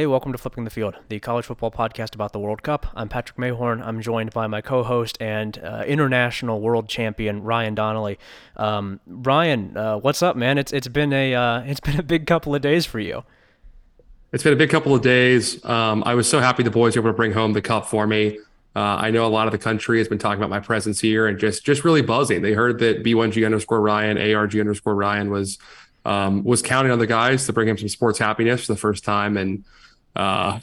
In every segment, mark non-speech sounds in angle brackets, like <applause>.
Hey, welcome to Flipping the Field, the college football podcast about the World Cup. I'm Patrick Mayhorn. I'm joined by my co-host and uh, international world champion Ryan Donnelly. Um, Ryan, uh, what's up, man? It's it's been a uh, it's <laughs> been a big couple of days for you. It's been a big couple of days. Um, I was so happy the boys were able to bring home the cup for me. Uh, I know a lot of the country has been talking about my presence here and just just really buzzing. They heard that B1G underscore Ryan, ARG underscore Ryan was um, was counting on the guys to bring him some sports happiness for the first time and uh,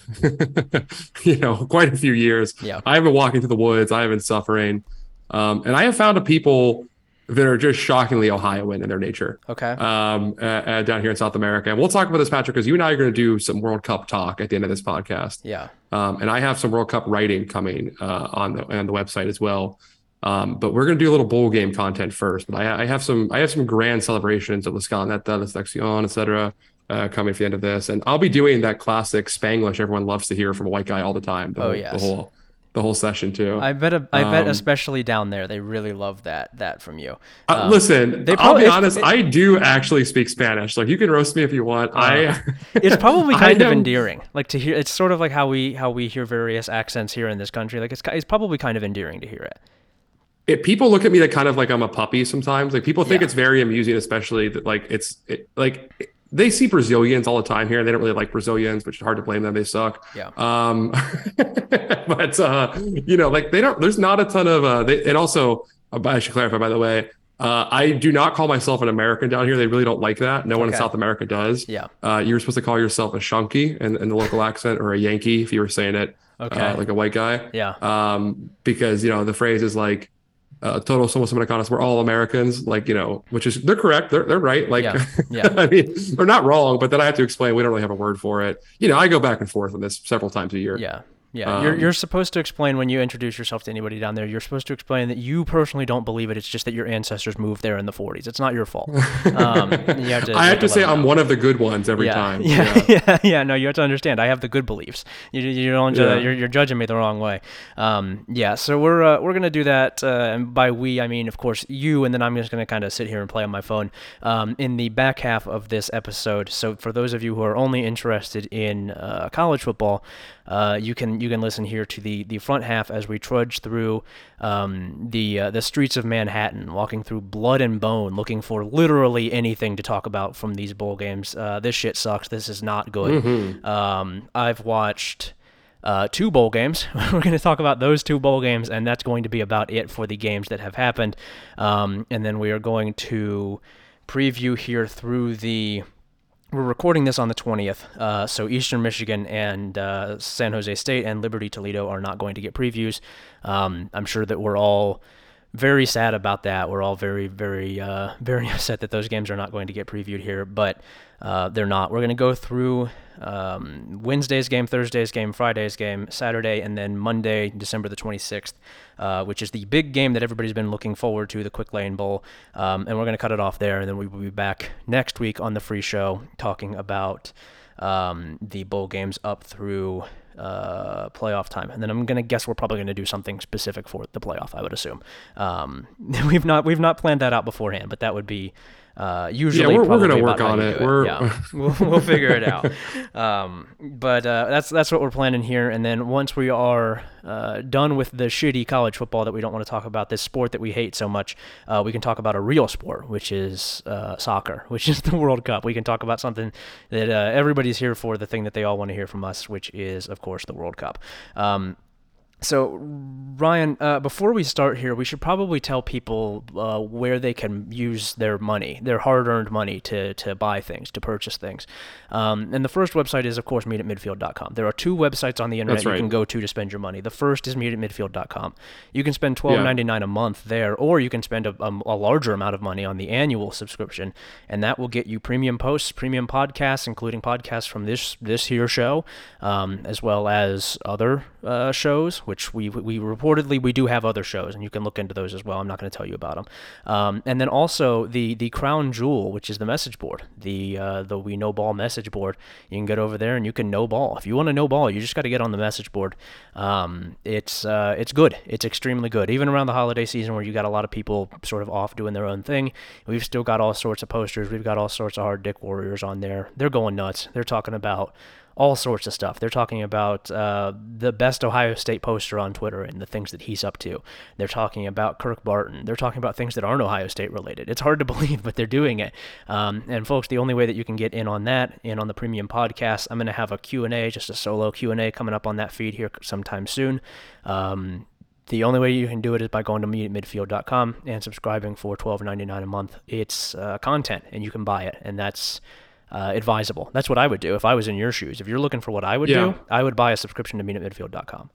<laughs> you know, quite a few years. Yeah. I have been walking through the woods. I have been suffering. Um, and I have found a people that are just shockingly Ohioan in their nature. Okay. Um, uh, uh, down here in South America. And we'll talk about this, Patrick, because you and I are going to do some World Cup talk at the end of this podcast. Yeah. Um, and I have some World Cup writing coming uh, on the on the website as well. Um, but we're going to do a little bowl game content first. But I, I have some I have some grand celebrations of La Scaloneta, La Selección, etc uh, coming at the end of this, and I'll be doing that classic Spanglish everyone loves to hear from a white guy all the time. The oh whole, yes. the whole the whole session too. I bet. A, I bet, Um, especially down there, they really love that that from you. Uh, Um, listen, they I'll probably- be honest. it- I do actually speak Spanish. Like you can roast me if you want. I. <laughs> it's probably <laughs> kind of endearing, like to hear. It's sort of like how we how we hear various accents here in this country. Like it's it's probably kind of endearing to hear it. It, people look at me that kind of like I'm a puppy sometimes. Like people think Yeah. it's very amusing, especially that like it's it, like they see Brazilians all the time here, and they don't really like Brazilians, which is hard to blame them. They suck. Yeah. Um, <laughs> but uh, you know, like they don't. There's not a ton of. Uh, they, and also, uh, I should clarify, by the way. Uh, I do not call myself an American down here. They really don't like that. No one in South America does. Yeah. Uh, you're supposed to call yourself a shunky in, in the local accent or a Yankee if you were saying it Okay. uh, like a white guy Yeah. um, because you know the phrase is like uh, "todos somos americanos." We're all Americans, like you know, which is they're correct. They're they're right. Like, Yeah, <laughs> yeah. I mean, they're not wrong, but then I have to explain. We don't really have a word for it. You know, I go back and forth on this several times a year. Yeah. Yeah, you're, Um, you're supposed to explain when you introduce yourself to anybody down there. You're supposed to explain that you personally don't believe it. It's just that your ancestors moved there in the 40s. It's not your fault. Um, <laughs> you have to, I have to let say I'm one of the good ones every yeah. time. Yeah, <laughs> yeah, yeah, No, you have to understand. I have the good beliefs. You, you don't. Yeah. You're, you're judging me the wrong way. Um, yeah. So we're uh, we're gonna do that. Uh, and by we, I mean of course you, and then I'm just gonna kind of sit here and play on my phone um, in the back half of this episode. So for those of you who are only interested in uh, college football, uh, you can you can listen here to the the front half as we trudge through um, the uh, the streets of Manhattan, walking through blood and bone, looking for literally anything to talk about from these bowl games. Uh, this shit sucks. This is not good. Um, I've watched. Uh, two bowl games. <laughs> We're going to talk about those two bowl games, and that's going to be about it for the games that have happened. Um, and then we are going to preview here through the we're recording this on the 20th, uh, so Eastern Michigan and uh, San Jose State and Liberty Toledo are not going to get previews. Um, I'm sure that we're all very sad about that. We're all very, very, uh, <laughs> very upset that those games are not going to get previewed here, but uh, they're not. We're going to go through um, Wednesday's game, Thursday's game, Friday's game, Saturday, and then Monday, December the 26th, uh, which is the big game that everybody's been looking forward to, the Quick Lane Bowl. Um, and we're going to cut it off there, and then we will be back next week on the free show talking about um, the bowl games up through uh, playoff time. And then I'm gonna guess we're probably gonna do something specific for the playoff. I would assume. Um, <laughs> we've not we've not planned that out beforehand, but that would be uh, usually. we're- we're gonna work on it. We're- yeah, <laughs> we'll, we'll figure it out. Um, but uh, that's that's what we're planning here. And then once we are uh, done with the shitty college football that we don't want to talk about, this sport that we hate so much, uh, we can talk about a real sport, which is uh, soccer, <laughs> which is the World Cup. We can talk about something that uh, everybody's here for, the thing that they all want to hear from us, which is, of course, the World Cup. Um, so, Ryan, uh, before we start here, we should probably tell people uh, where they can use their money, their hard-earned money, to to buy things, to purchase things. Um, and the first website is, of course, meetatmidfield.com. There are two websites on the internet That's you can go to to spend your money. The first is meetatmidfield.com. You can spend twelve ninety nine a month there, or you can spend a, a, a larger amount of money on the annual subscription, and that will get you premium posts, premium podcasts, including podcasts from this this here show, um, as well as other uh, shows, which we we reportedly we do have other shows, and you can look into those as well. I'm not going to tell you about them. Um, and then also the the crown jewel, which is the message board, the uh, the we know ball message board. You can get over there and you can know ball. If you want to know ball, you just got to get on the message board. Um, it's uh, it's good. It's extremely good. Even around the holiday season, where you got a lot of people sort of off doing their own thing, we've still got all sorts of posters. We've got all sorts of hard dick warriors on there. They're going nuts. They're talking about all sorts of stuff. They're talking about uh, the best Ohio State poster on Twitter and the things that he's up to. They're talking about Kirk Barton. They're talking about things that aren't Ohio State related. It's hard to <laughs> believe, but they're doing it. Um, and folks, the only way that you can get in on that, in on the premium podcast, I'm going to have a Q&A, just a solo Q&A coming up on that feed here sometime soon. Um, the only way you can do it is by going to meetatmidfield.com and subscribing for $12.99 a month. It's uh, content, and you can buy it, and that's uh, advisable. That's what I would do if I was in your shoes. If you're looking for what I would yeah. do, I would buy a subscription to meetatmidfield.com.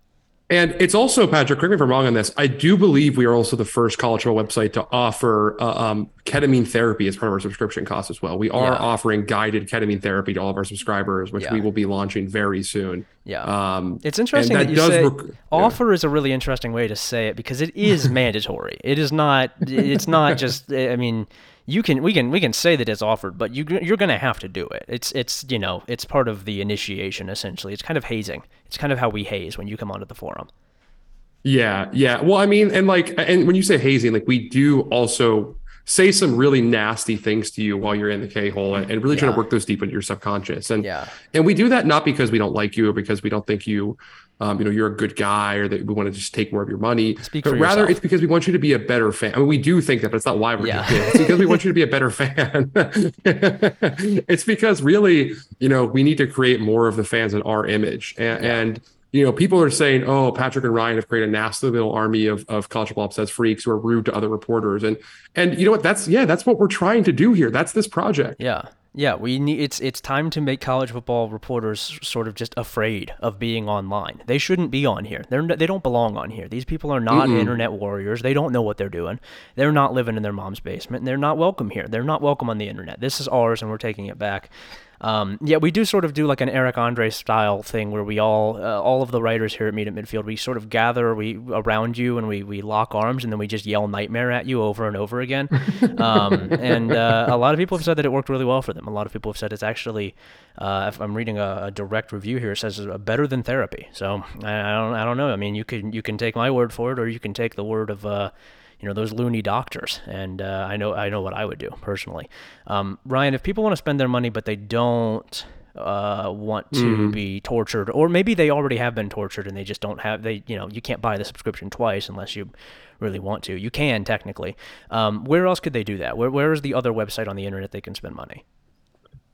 And it's also, Patrick, correct me if I'm wrong on this. I do believe we are also the first college football website to offer uh, um, ketamine therapy as part of our subscription cost as well. We are yeah. offering guided ketamine therapy to all of our subscribers, which yeah. we will be launching very soon. Yeah. Um, it's interesting that, that, you say rec- offer yeah. is a really interesting way to say it because it is <laughs> mandatory. It is not, it's not just, I mean, you can we can we can say that it's offered, but you you're going to have to do it. It's it's you know it's part of the initiation essentially. It's kind of hazing. It's kind of how we haze when you come onto the forum. Yeah, yeah. Well, I mean, and like, and when you say hazing, like we do also say some really nasty things to you while you're in the K hole and, and really yeah. trying to work those deep into your subconscious. And yeah. and we do that not because we don't like you or because we don't think you um, you know, you're a good guy or that we want to just take more of your money. Speak but rather yourself. it's because we want you to be a better fan. I mean, we do think that, but it's not why we're yeah. doing it. It's because we want you to be a better fan. <laughs> it's because really, you know, we need to create more of the fans in our image. And, yeah. and you know, people are saying, "Oh, Patrick and Ryan have created a nasty little army of of college football obsessed freaks who are rude to other reporters." And and you know what? That's yeah, that's what we're trying to do here. That's this project. Yeah, yeah, we need it's it's time to make college football reporters sort of just afraid of being online. They shouldn't be on here. They're they don't belong on here. These people are not Mm-mm. internet warriors. They don't know what they're doing. They're not living in their mom's basement. They're not welcome here. They're not welcome on the internet. This is ours and we're taking it back. Um, yeah, we do sort of do like an Eric Andre style thing where we all, uh, all of the writers here at Meet at Midfield, we sort of gather we around you and we, we lock arms and then we just yell nightmare at you over and over again. <laughs> Um, and uh, a lot of people have said that it worked really well for them. A lot of people have said it's actually, uh, if I'm reading a, a, direct review here, it says better than therapy. So I, I, don't I don't know. I mean, you can you can take my word for it, or you can take the word of uh, you know those loony doctors. And uh, I know I know what I would do personally. Um, Ryan, if people want to spend their money but they don't uh, want to mm-hmm. be tortured, or maybe they already have been tortured and they just don't have they you know you can't buy the subscription twice unless you really want to. You can technically. Um, where else could they do that? Where where is the other website on the internet they can spend money?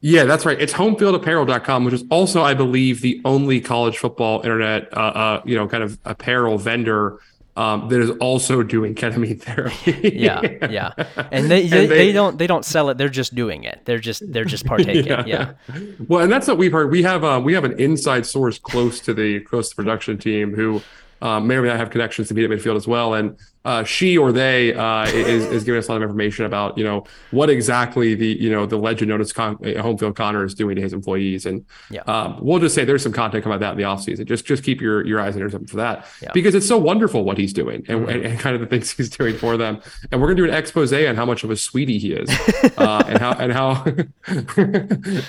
Yeah, that's right. It's homefieldapparel.com, which is also, I believe, the only college football internet, uh, uh, you know, kind of apparel vendor um, that is also doing ketamine <laughs> therapy. yeah, yeah, and <laughs> they, and they, they don't they don't sell it. They're just doing it. They're just they're just <laughs> partaking. Yeah. yeah. Well, and that's what we've heard. We have uh, we have an inside source close to the close to the production team who uh, may or may not have connections to meet at midfield as well, and uh, she or they uh, is, is giving us a lot of information about you know what exactly the you know the legend known as Con- uh, Homefield Connor is doing to his employees, and yeah. um, we'll just say there's some content about that in the offseason. Just just keep your your eyes and ears open for that yeah. because it's so wonderful what he's doing and, mm-hmm. and, and, kind of the things <laughs> he's doing for them. And we're gonna do an expose on how much of a sweetie he is, uh, and how and how <laughs>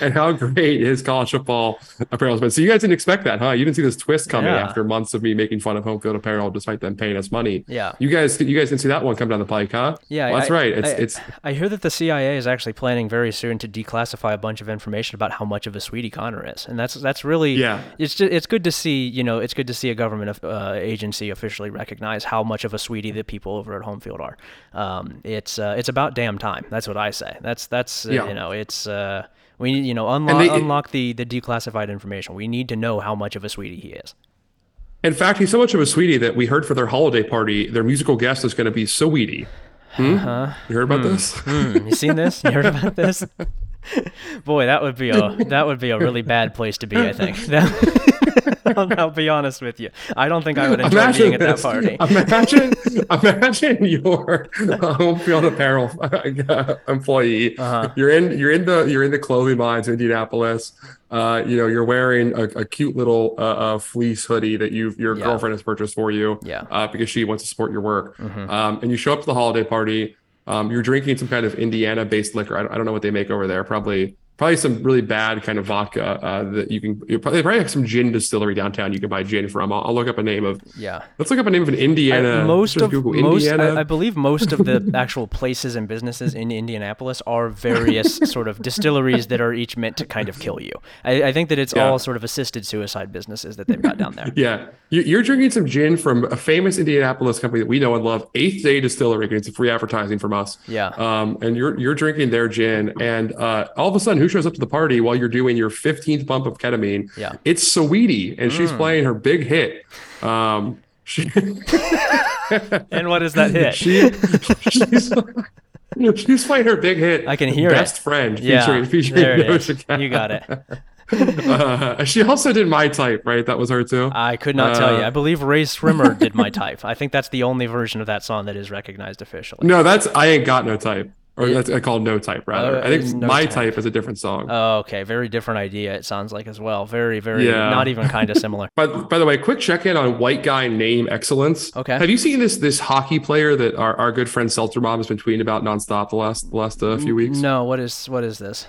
and how great his college football apparel has been. So you guys didn't expect that, huh? You didn't see this twist coming yeah. after months of me making fun of Homefield apparel despite them paying us money. Yeah, you guys guys, you guys didn't see that one come down the pike, huh? Yeah, well, that's I, right. It's I, it's. I hear that the CIA is actually planning very soon to declassify a bunch of information about how much of a sweetie Connor is, and that's that's really yeah. It's just, it's good to see you know it's good to see a government uh, agency officially recognize how much of a sweetie the people over at Homefield are. Um, it's uh, it's about damn time. That's what I say. That's that's uh, yeah. you know it's. Uh, we need, you know, unlock, they, unlock the, the declassified information. We need to know how much of a sweetie he is. In fact, he's so much of a sweetie that we heard for their holiday party, their musical guest is going to be Saweetie. Hmm? Uh-huh. You heard about mm. this? Mm. You seen this? You heard about this? <laughs> Boy, that would be a that would be a really bad place to be. I think. <laughs> <laughs> I'll, I'll, be honest with you. I don't think I would enjoy imagine being at that party. <laughs> Imagine, imagine your home field apparel <laughs> uh, employee. Uh-huh. You're in, you're in the, you're in the clothing lines in Indianapolis. Uh, you know, you're wearing a, a cute little uh, uh, fleece hoodie that you your yeah. girlfriend has purchased for you. Yeah. Uh, because she wants to support your work. Mm-hmm. Um, and you show up to the holiday party. Um, you're drinking some kind of Indiana-based liquor. I don't, I don't know what they make over there. Probably probably some really bad kind of vodka uh, that you can. You probably, probably have some gin distillery downtown. You can buy gin from. I'll, I'll look up a name of. Yeah. Let's look up a name of an Indiana. I- most of Google most, Indiana. I, I believe most of the <laughs> actual places and businesses in Indianapolis are various <laughs> sort of distilleries that are each meant to kind of kill you. I, I think that it's Yeah. all sort of assisted suicide businesses that they've got down there. <laughs> Yeah, You- you're drinking some gin from a famous Indianapolis company that we know and love, Eighth Day Distillery. It's free advertising from us. Yeah. Um, and you're you're drinking their gin, and uh, all of a sudden, who shows up to the party while you're doing your 15th bump of ketamine? Yeah. It's Saweetie, and she's playing her big hit. Um, she, <laughs> And what is that hit? she she's. <laughs> She's playing her big hit. I can hear Best it. friend Yeah, featuring, featuring there it Doja You got it. <laughs> Uh, she also did my type, right? That was her too. I could not tell you. Uh, I believe Rae Sremmurd did my type. I think that's the only version of that song that is recognized officially. No, that's I ain't got no type, or that's I called no type rather. Oh, I think No my Type. type is a different song. Oh, okay. Very different idea. It sounds like as well. Very, very Yeah. not even kind of <laughs> similar. But by the way, quick check in on white guy name excellence. Okay. Have you seen this this hockey player that our, our good friend Seltzer Mom has been tweeting about nonstop the last the last uh, few weeks? No, what is what is this?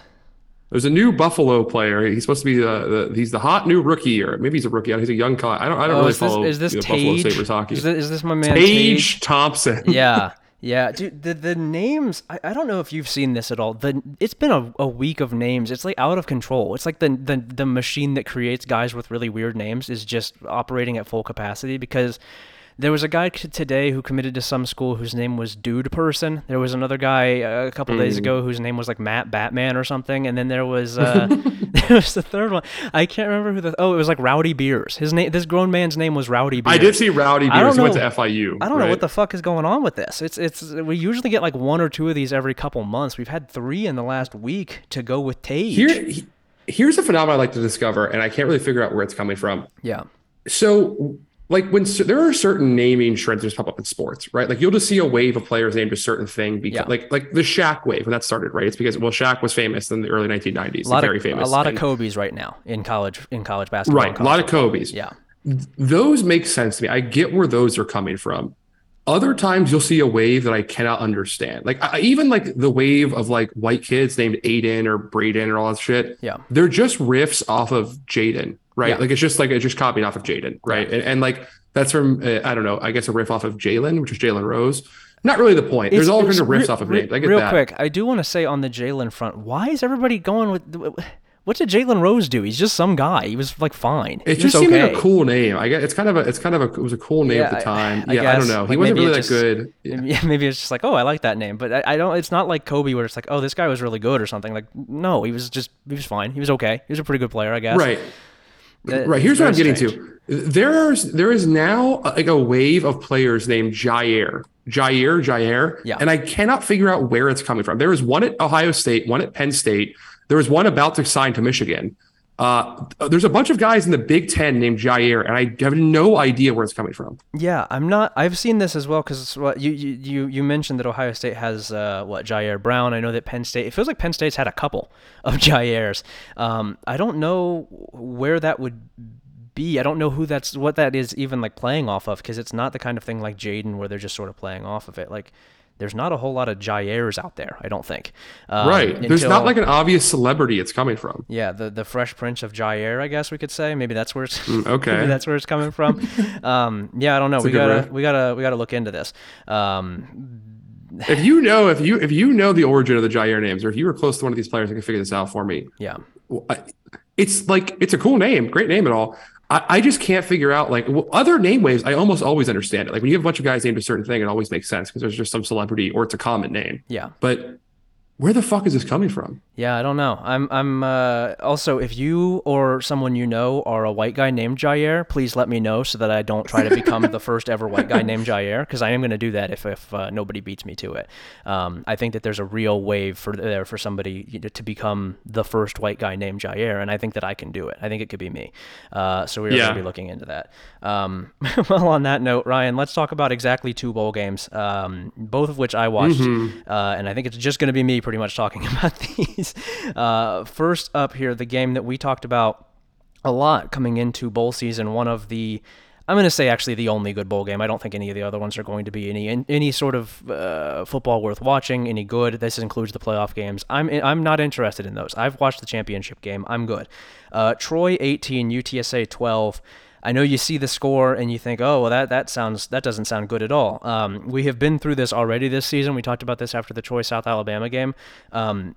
There's a new Buffalo player. He's supposed to be the, the he's the hot new rookie, or maybe he's a rookie. He's a young guy. I don't I don't Oh, really is this follow is this you know, Buffalo Sabres hockey. Is this, is this my man Tage Thompson. yeah <laughs> yeah dude the, the names I, I don't know if you've seen this at all. The it's been a, a week of names. It's like out of control. It's like the, the the machine that creates guys with really weird names is just operating at full capacity because there was a guy today who committed to some school whose name was Dude Person. There was another guy uh, a couple days ago whose name was like Matt Batman or something, and then there was uh, <laughs> <laughs> there was the third one. I can't remember who the oh it was like Rowdy Beers. His name this grown man's name was Rowdy Beers. I did see Rowdy I don't Beers. He went know- to FIU. I don't know what the fuck is going on with this. It's it's we usually get like one or two of these every couple months. We've had three in the last week to go with Tage. Here, he- here's a phenomenon I like to discover, and I can't really figure out where it's coming from. yeah, So, like when cer- there are certain naming trends that pop up in sports, right? Like you'll just see a wave of players named a certain thing because, Yeah. like, like the Shaq wave when that started, right? It's because well, Shaq was famous in the early 1990s, a lot very of famous, a lot of Kobe's right now in college in college basketball. right, and a lot college of Kobe's. Yeah, Those make sense to me. I get where those are coming from. Other times you'll see a wave that I cannot understand. Like I, even like the wave of like white kids named Aiden or Braden or all that shit. Yeah. They're just riffs off of Jaden, right? Yeah. Like it's just like it's just copied off of Jaden, right? And, and like that's from uh, I don't know. I guess a riff off of Jalen, which is Jalen Rose. Not really the point. There's It's- all kinds of riffs re- off of re- names. I get real that. quick, I do want to say on the Jalen front, why is everybody going with? What did Jalen Rose do? He's just some guy. He was like fine. It He just seemed okay. like a cool name. I guess it's kind of a it's kind of a it was a cool name at the time. I- I yeah, I don't guess. know. He wasn't really it that just- good. <laughs> Yeah, maybe it's just like, oh, I like that name, but I, I don't. It's not like Kobe, where it's like, oh, this guy was really good or something. Like, no, he was just he was fine. He was okay. He was a pretty good player, I guess. Right. Right. Here's what I'm getting strange. to. There's there is now uh, like a wave of players named Jair, Jair, Jair, Yeah. and I cannot figure out where it's coming from. There was one at Ohio State, one at Penn State. There was one about to sign to Michigan. Uh, there's a bunch of guys in the Big Ten named Jair, and I have no idea where it's coming from. Yeah, I'm not. I've seen this as well because what you, you you mentioned that Ohio State has uh, what Jair Brown. I know that Penn State. It feels like Penn State's had a couple <laughs> of Jairs. Um, I don't know where that would be. I don't know who that's what that is even like playing off of because it's not the kind of thing like Jaden where they're just sort of playing off of it. Like there's not a whole lot of Jairs out there. I don't think. Um, right. There's not like an obvious celebrity it's coming from. yeah, the the Fresh Prince of Jair, I guess we could say. Maybe that's where it's Mm, <laughs> okay. maybe that's where it's coming from. <laughs> um, yeah, I don't know. a we gotta riff. we gotta we gotta look into this. Um, If you know, if you if you know the origin of the Jair names, or if you were close to one of these players and can figure this out for me, yeah, I- it's like it's a cool name, great name and all. I, I just can't figure out like well, other name waves. I almost always understand it. Like when you have a bunch of guys named a certain thing, it always makes sense because there's just some celebrity or it's a common name. yeah, But where the fuck is this coming from? yeah. I don't know. I'm I'm uh, also if you or someone you know are a white guy named Jair, please let me know so that I don't try to become the first ever white guy named Jair because I am going to do that if if uh, nobody beats me to it. Um, I think that there's a real wave for there for somebody to become the first white guy named Jair, and I think that I can do it. I think it could be me. Uh, so we're going to be looking into that. Um, <laughs> well, on that note, Ryan, let's talk about exactly two bowl games, um, both of which I watched, uh, and I think it's just going to be me pretty much talking <laughs> about these. Uh, first up here, the game that we talked about a lot coming into bowl season, one of the I'm going to say actually the only good bowl game. I don't think any of the other ones are going to be any any sort of uh, football worth watching, any good. This includes the playoff games. I'm I'm not interested in those. I've watched the championship game. I'm good. Uh, Troy 18, UTSA 12. I know you see the score and you think, oh, well, that that sounds that doesn't sound good at all. Um, we have been through this already this season. We talked about this after the Troy South Alabama game. Um,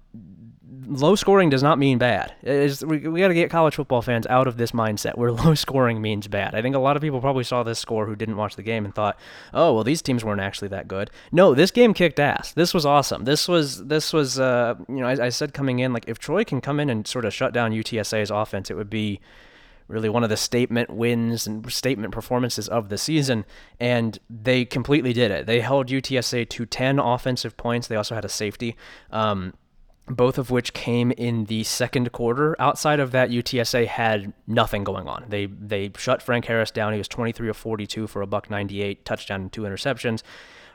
low scoring does not mean bad. we, we got to get college football fans out of this mindset where <laughs> low scoring means bad. I think a lot of people probably saw this score who didn't watch the game and thought, "Oh, well, these teams weren't actually that good." No, this game kicked ass. This was awesome. This was this was uh, you know I, I said coming in like if Troy can come in and sort of shut down UTSA's offense, it would be really one of the statement wins and statement performances of the season, and they completely did it. They held UTSA to 10 offensive points. They also had a safety. Um, both of which came in the second quarter. Outside of that, UTSA had nothing going on. They they shut Frank Harris down. He was 23 of 42 for a buck 98, touchdown and two interceptions.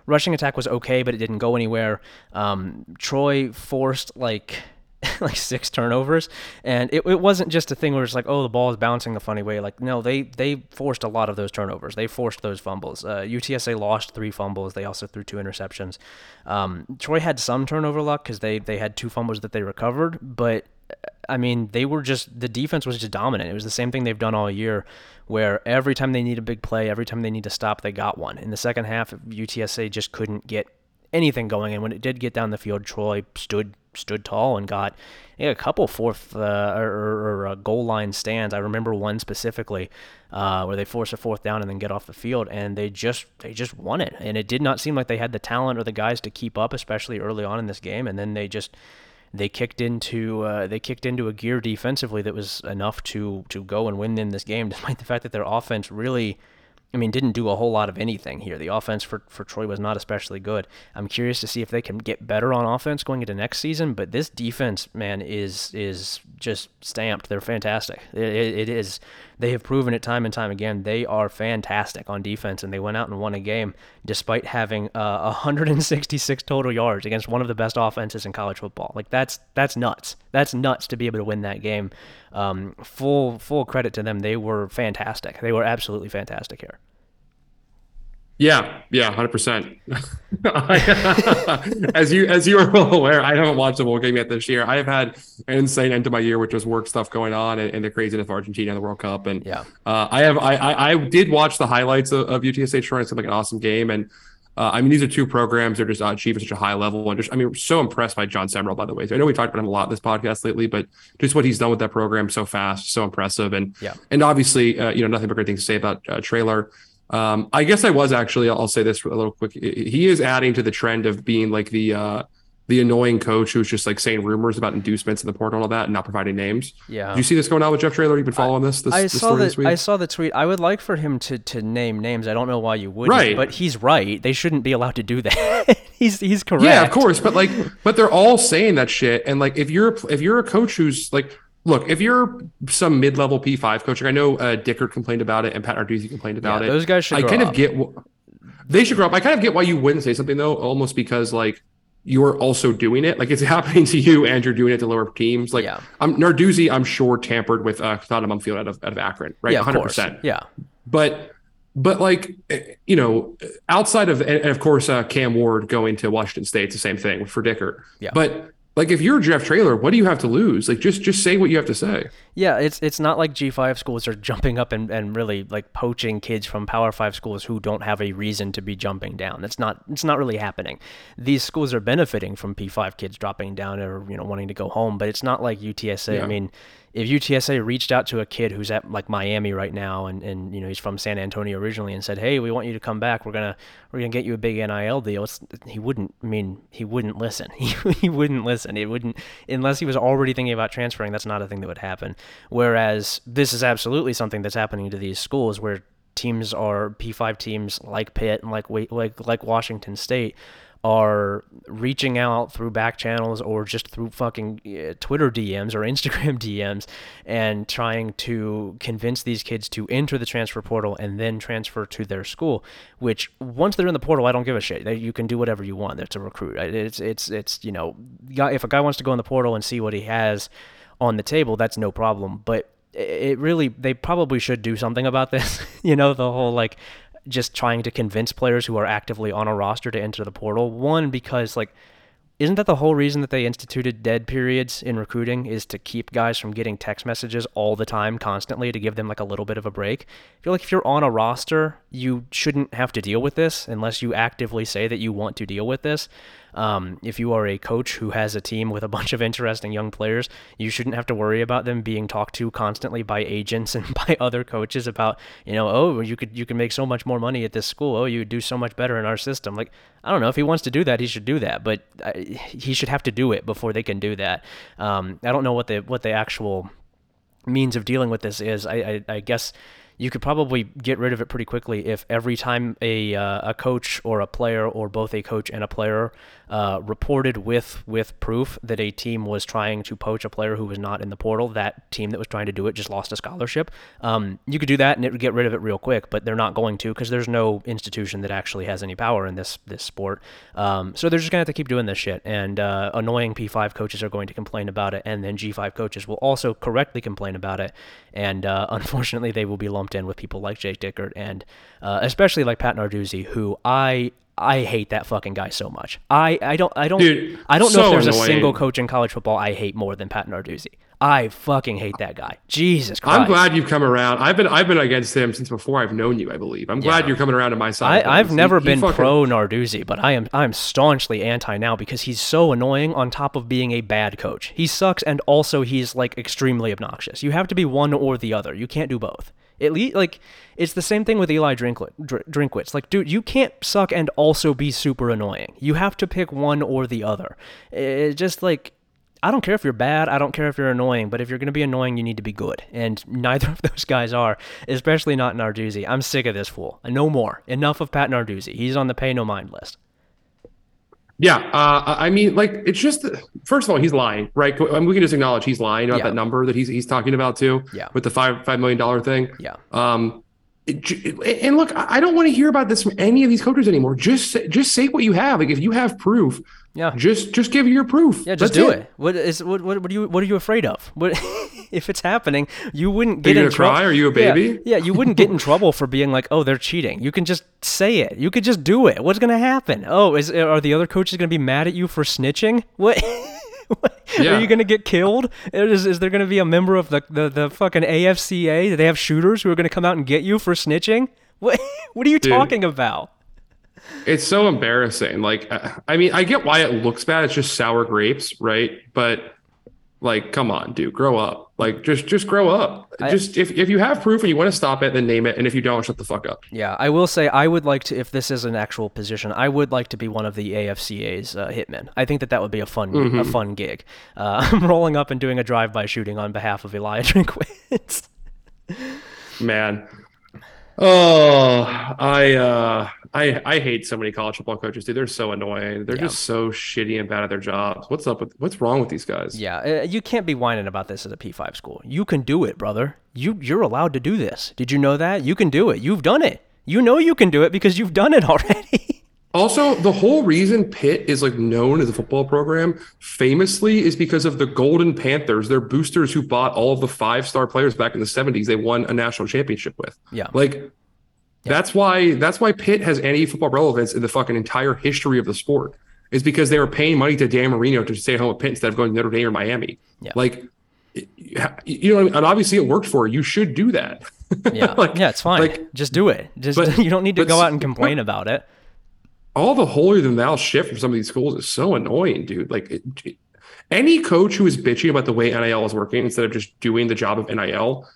Rushing attack was okay, but it didn't go anywhere. Um, Troy forced like <laughs> like six turnovers, and it, it wasn't just a thing where it's like, oh, the ball is bouncing the funny way. Like, no, they they forced a lot of those turnovers. They forced those fumbles. Uh, UTSA lost three fumbles. They also threw two interceptions. Um, Troy had some turnover luck because they they had two fumbles that they recovered, but I mean, they were just the defense was just dominant. It was the same thing they've done all year, where every time they need a big play, every time they need to stop, they got one. In the second half, UTSA just couldn't get anything going, and when it did get down the field, Troy stood stood tall and got a couple fourth uh, or, or uh, goal line stands. I remember one specifically uh, where they forced a fourth down and then get off the field, and they just they just won it. And it did not seem like they had the talent or the guys to keep up, especially early on in this game. And then they just they kicked into uh, they kicked into a gear defensively that was enough to to go and win in this game, <laughs> despite the fact that their offense really I mean, didn't do a whole lot of anything here. The offense for, for Troy was not especially good. I'm curious to see if they can get better on offense going into next season. But this defense, man, is is just stamped. They're fantastic. it, it, is. They have proven it time and time again. They are fantastic on defense, and they went out and won a game despite having uh, <laughs> 166 total yards against one of the best offenses in college football. Like that's that's nuts. That's nuts to be able to win that game. Um, full full credit to them. They were fantastic. They were absolutely fantastic here. Yeah, yeah, hundred percent. <laughs> As you as you are well aware, I haven't watched a bowl game yet this year. I have had an insane end to my year, which was work stuff going on and, and the craziness of Argentina and the World Cup. And yeah, uh, I have I, I, I did watch the highlights of, of UTSA Troy. It's like an awesome game, and uh, I mean these are two programs that are just achieving such a high level. And just I mean, so impressed by Jon Sumrall, by the way. So I know we talked about him a lot in this podcast lately, but just what he's done with that program so fast, so impressive, and yeah, and obviously uh, you know nothing but great things to say about uh, Traylor. Um, I guess I was actually. I'll say this a little quick. He is adding to the trend of being like the uh, the annoying coach who's just like saying rumors about inducements in the portal and all that, and not providing names. Yeah. Do you see this going on with Jeff Traylor? You've been following this. This, I this saw the I saw the tweet. I would like for him to to name names. I don't know why you wouldn't. Right. But he's right. They shouldn't be allowed to do that. <laughs> he's he's correct. Yeah, of course. But like, but they're all saying that shit. And like, if you're if you're a coach who's like look, if you're some mid-level P5 coach, I know uh, Dickert complained about it and Pat Narduzzi complained about yeah, it. Those guys should. I kind up. of get. They should grow up. I kind of get why you wouldn't say something though, almost because like you're also doing it. Like it's <laughs> happening to you, and you're doing it to lower teams. Like yeah. I'm Narduzzi, I'm sure tampered with uh, Tottenham Mumpfield out of out of Akron, right? Yeah, 100. percent Yeah, but but like you know, outside of and of course uh, Cam Ward going to Washington State, it's the same thing for Dickert. Yeah, but like if you're Jeff Traylor, what do you have to lose? Like just just say what you have to say. Yeah, it's it's not like G5 schools are jumping up and, and really like poaching kids from Power 5 schools who don't have a reason to be jumping down. That's not it's not really happening. These schools are benefiting from P5 kids dropping down or you know wanting to go home, but it's not like UTSA. Yeah. I mean, if UTSA reached out to a kid who's at like Miami right now and, and you know he's from San Antonio originally and said, "Hey, we want you to come back. We're gonna we're gonna get you a big NIL deal," it's, he wouldn't. I mean, he wouldn't listen. <laughs> He, he wouldn't listen. It wouldn't unless he was already thinking about transferring. That's not a thing that would happen. Whereas this is absolutely something that's happening to these schools where teams are P5 teams like Pitt and like like like Washington State are reaching out through back channels or just through fucking uh, Twitter DMs or <laughs> Instagram DMs and trying to convince these kids to enter the transfer portal and then transfer to their school. Which once they're in the portal, I don't give a shit. You can do whatever you want. That's a recruit. It's it's it's you know, if a guy wants to go in the portal and see what he has on the table, that's no problem. But it really they probably should do something about this. <laughs> you know, the whole like just trying to convince players who are actively on a roster to enter the portal. One because like isn't that the whole reason that they instituted dead periods in recruiting is to keep guys from getting text messages all the time constantly to give them like a little bit of a break i feel like if you're on a roster you shouldn't have to deal with this unless you actively say that you want to deal with this um, if you are a coach who has a team with a bunch of interesting young players, you shouldn't have to worry about them being talked to constantly by agents <laughs> and by other coaches about, you know, oh, you could you can make so much more money at this school. Oh, you do so much better in our system. Like, I don't know if he wants to do that, he should do that, but uh, he should have to do it before they can do that. Um, I don't know what the what the actual means of dealing with this is. I, I, I guess you could probably get rid of it pretty quickly if every time a, uh, a coach or a player or both a coach and a player uh, reported with with proof that a team was trying to poach a player who was not in the portal, that team that was trying to do it just lost a scholarship. Um, you could do that and it would get rid of it real quick, but they're not going to because there's no institution that actually has any power in this this sport. Um, so they're just gonna have to keep doing this shit, and uh, annoying P5 coaches are going to complain about it, and then G5 coaches will also correctly complain about it, and uh, <laughs> unfortunately they will be lumped in with people like Jake Dickert and uh, especially like Pat Narduzzi, who I I hate that fucking guy so much. I, I don't I don't Dude, I don't know so if there's annoying. a single coach in college football I hate more than Pat Narduzzi. I fucking hate that guy. Jesus Christ. I'm glad you've come around. I've been I've been against him since before I've known you, I believe. I'm glad yeah. you're coming around to my side. I, have never he, been he fucking... pro Narduzzi, but I am I'm staunchly anti now because he's so annoying on top of being a bad coach. He sucks and also he's like extremely obnoxious. You have to be one or the other. You can't do both. At least, like, it's the same thing with Eli Drinkwitz. Like, dude, you can't suck and also be super annoying. You have to pick one or the other. It's just like, I don't care if you're bad. I don't care if you're annoying. But if you're going to be annoying, you need to be good. And <laughs> neither of those guys are, especially not Narduzzi. I'm sick of this fool. No more. Enough of Pat Narduzzi. He's on the pay no mind list. Yeah, uh, I mean, like it's just first of all, he's lying, right? I mean, we can just acknowledge he's lying about yeah. that number that he's he's talking about too. Yeah, with the five five million dollar thing. Yeah. Um, it, and look, I don't want to hear about this from any of these coaches anymore. Just just say what you have. Like if you have proof, yeah, just just give your proof. Yeah, just That's do it. it. What is what, what what are you what are you afraid of? What <laughs> if it's happening? You wouldn't get are you in trouble. Are you a baby? Yeah, yeah, you wouldn't get in <laughs> trouble for being like, oh, they're cheating. You can just say it. You could just do it. What's gonna happen? Oh, is are the other coaches gonna be mad at you for snitching? What? <laughs> Yeah. Are you gonna get killed? Is, is there gonna be a member of the, the, the fucking AFCA? Do they have shooters who are gonna come out and get you for snitching? What what are you Dude, talking about? It's so embarrassing. Like, I mean, I get why it looks bad. It's just sour grapes, right? But like, come on, dude, grow up. Like, just just grow up. I, just if, if you have proof and you want to stop it, then name it. And if you don't, shut the fuck up. Yeah, I will say I would like to. If this is an actual position, I would like to be one of the AFCA's uh, hitmen. I think that that would be a fun mm-hmm. a fun gig. Uh, <laughs> I'm rolling up and doing a drive by shooting on behalf of Elijah <laughs> Drinkwitz. Man, Oh, I uh, I I hate so many college football coaches, dude. They're so annoying. They're yeah. just so shitty and bad at their jobs. What's up with what's wrong with these guys? Yeah, uh, you can't be whining about this at a P5 school. You can do it, brother. You you're allowed to do this. Did you know that? You can do it. You've done it. You know you can do it because you've done it <laughs> already. Also, the whole reason Pitt is like known as a football program famously is because of the Golden Panthers. They're boosters who bought all of the five star players back in the 70s. They won a national championship with. Yeah. Like yeah. that's why that's why Pitt has any football relevance in the fucking entire history of the sport. Is because they were paying money to Dan Marino to stay home at Pitt instead of going to Notre Dame or Miami. Yeah. Like you know, and obviously it worked for you. You should do that. yeah. <laughs> like, yeah, it's fine. Like, just do it. Just but, <laughs> you don't need to go out and complain but, about it all the holier than thou shit from some of these schools is so annoying, dude. Like it, it, any coach who is bitching about the way NIL is working instead of just doing the job of NIL,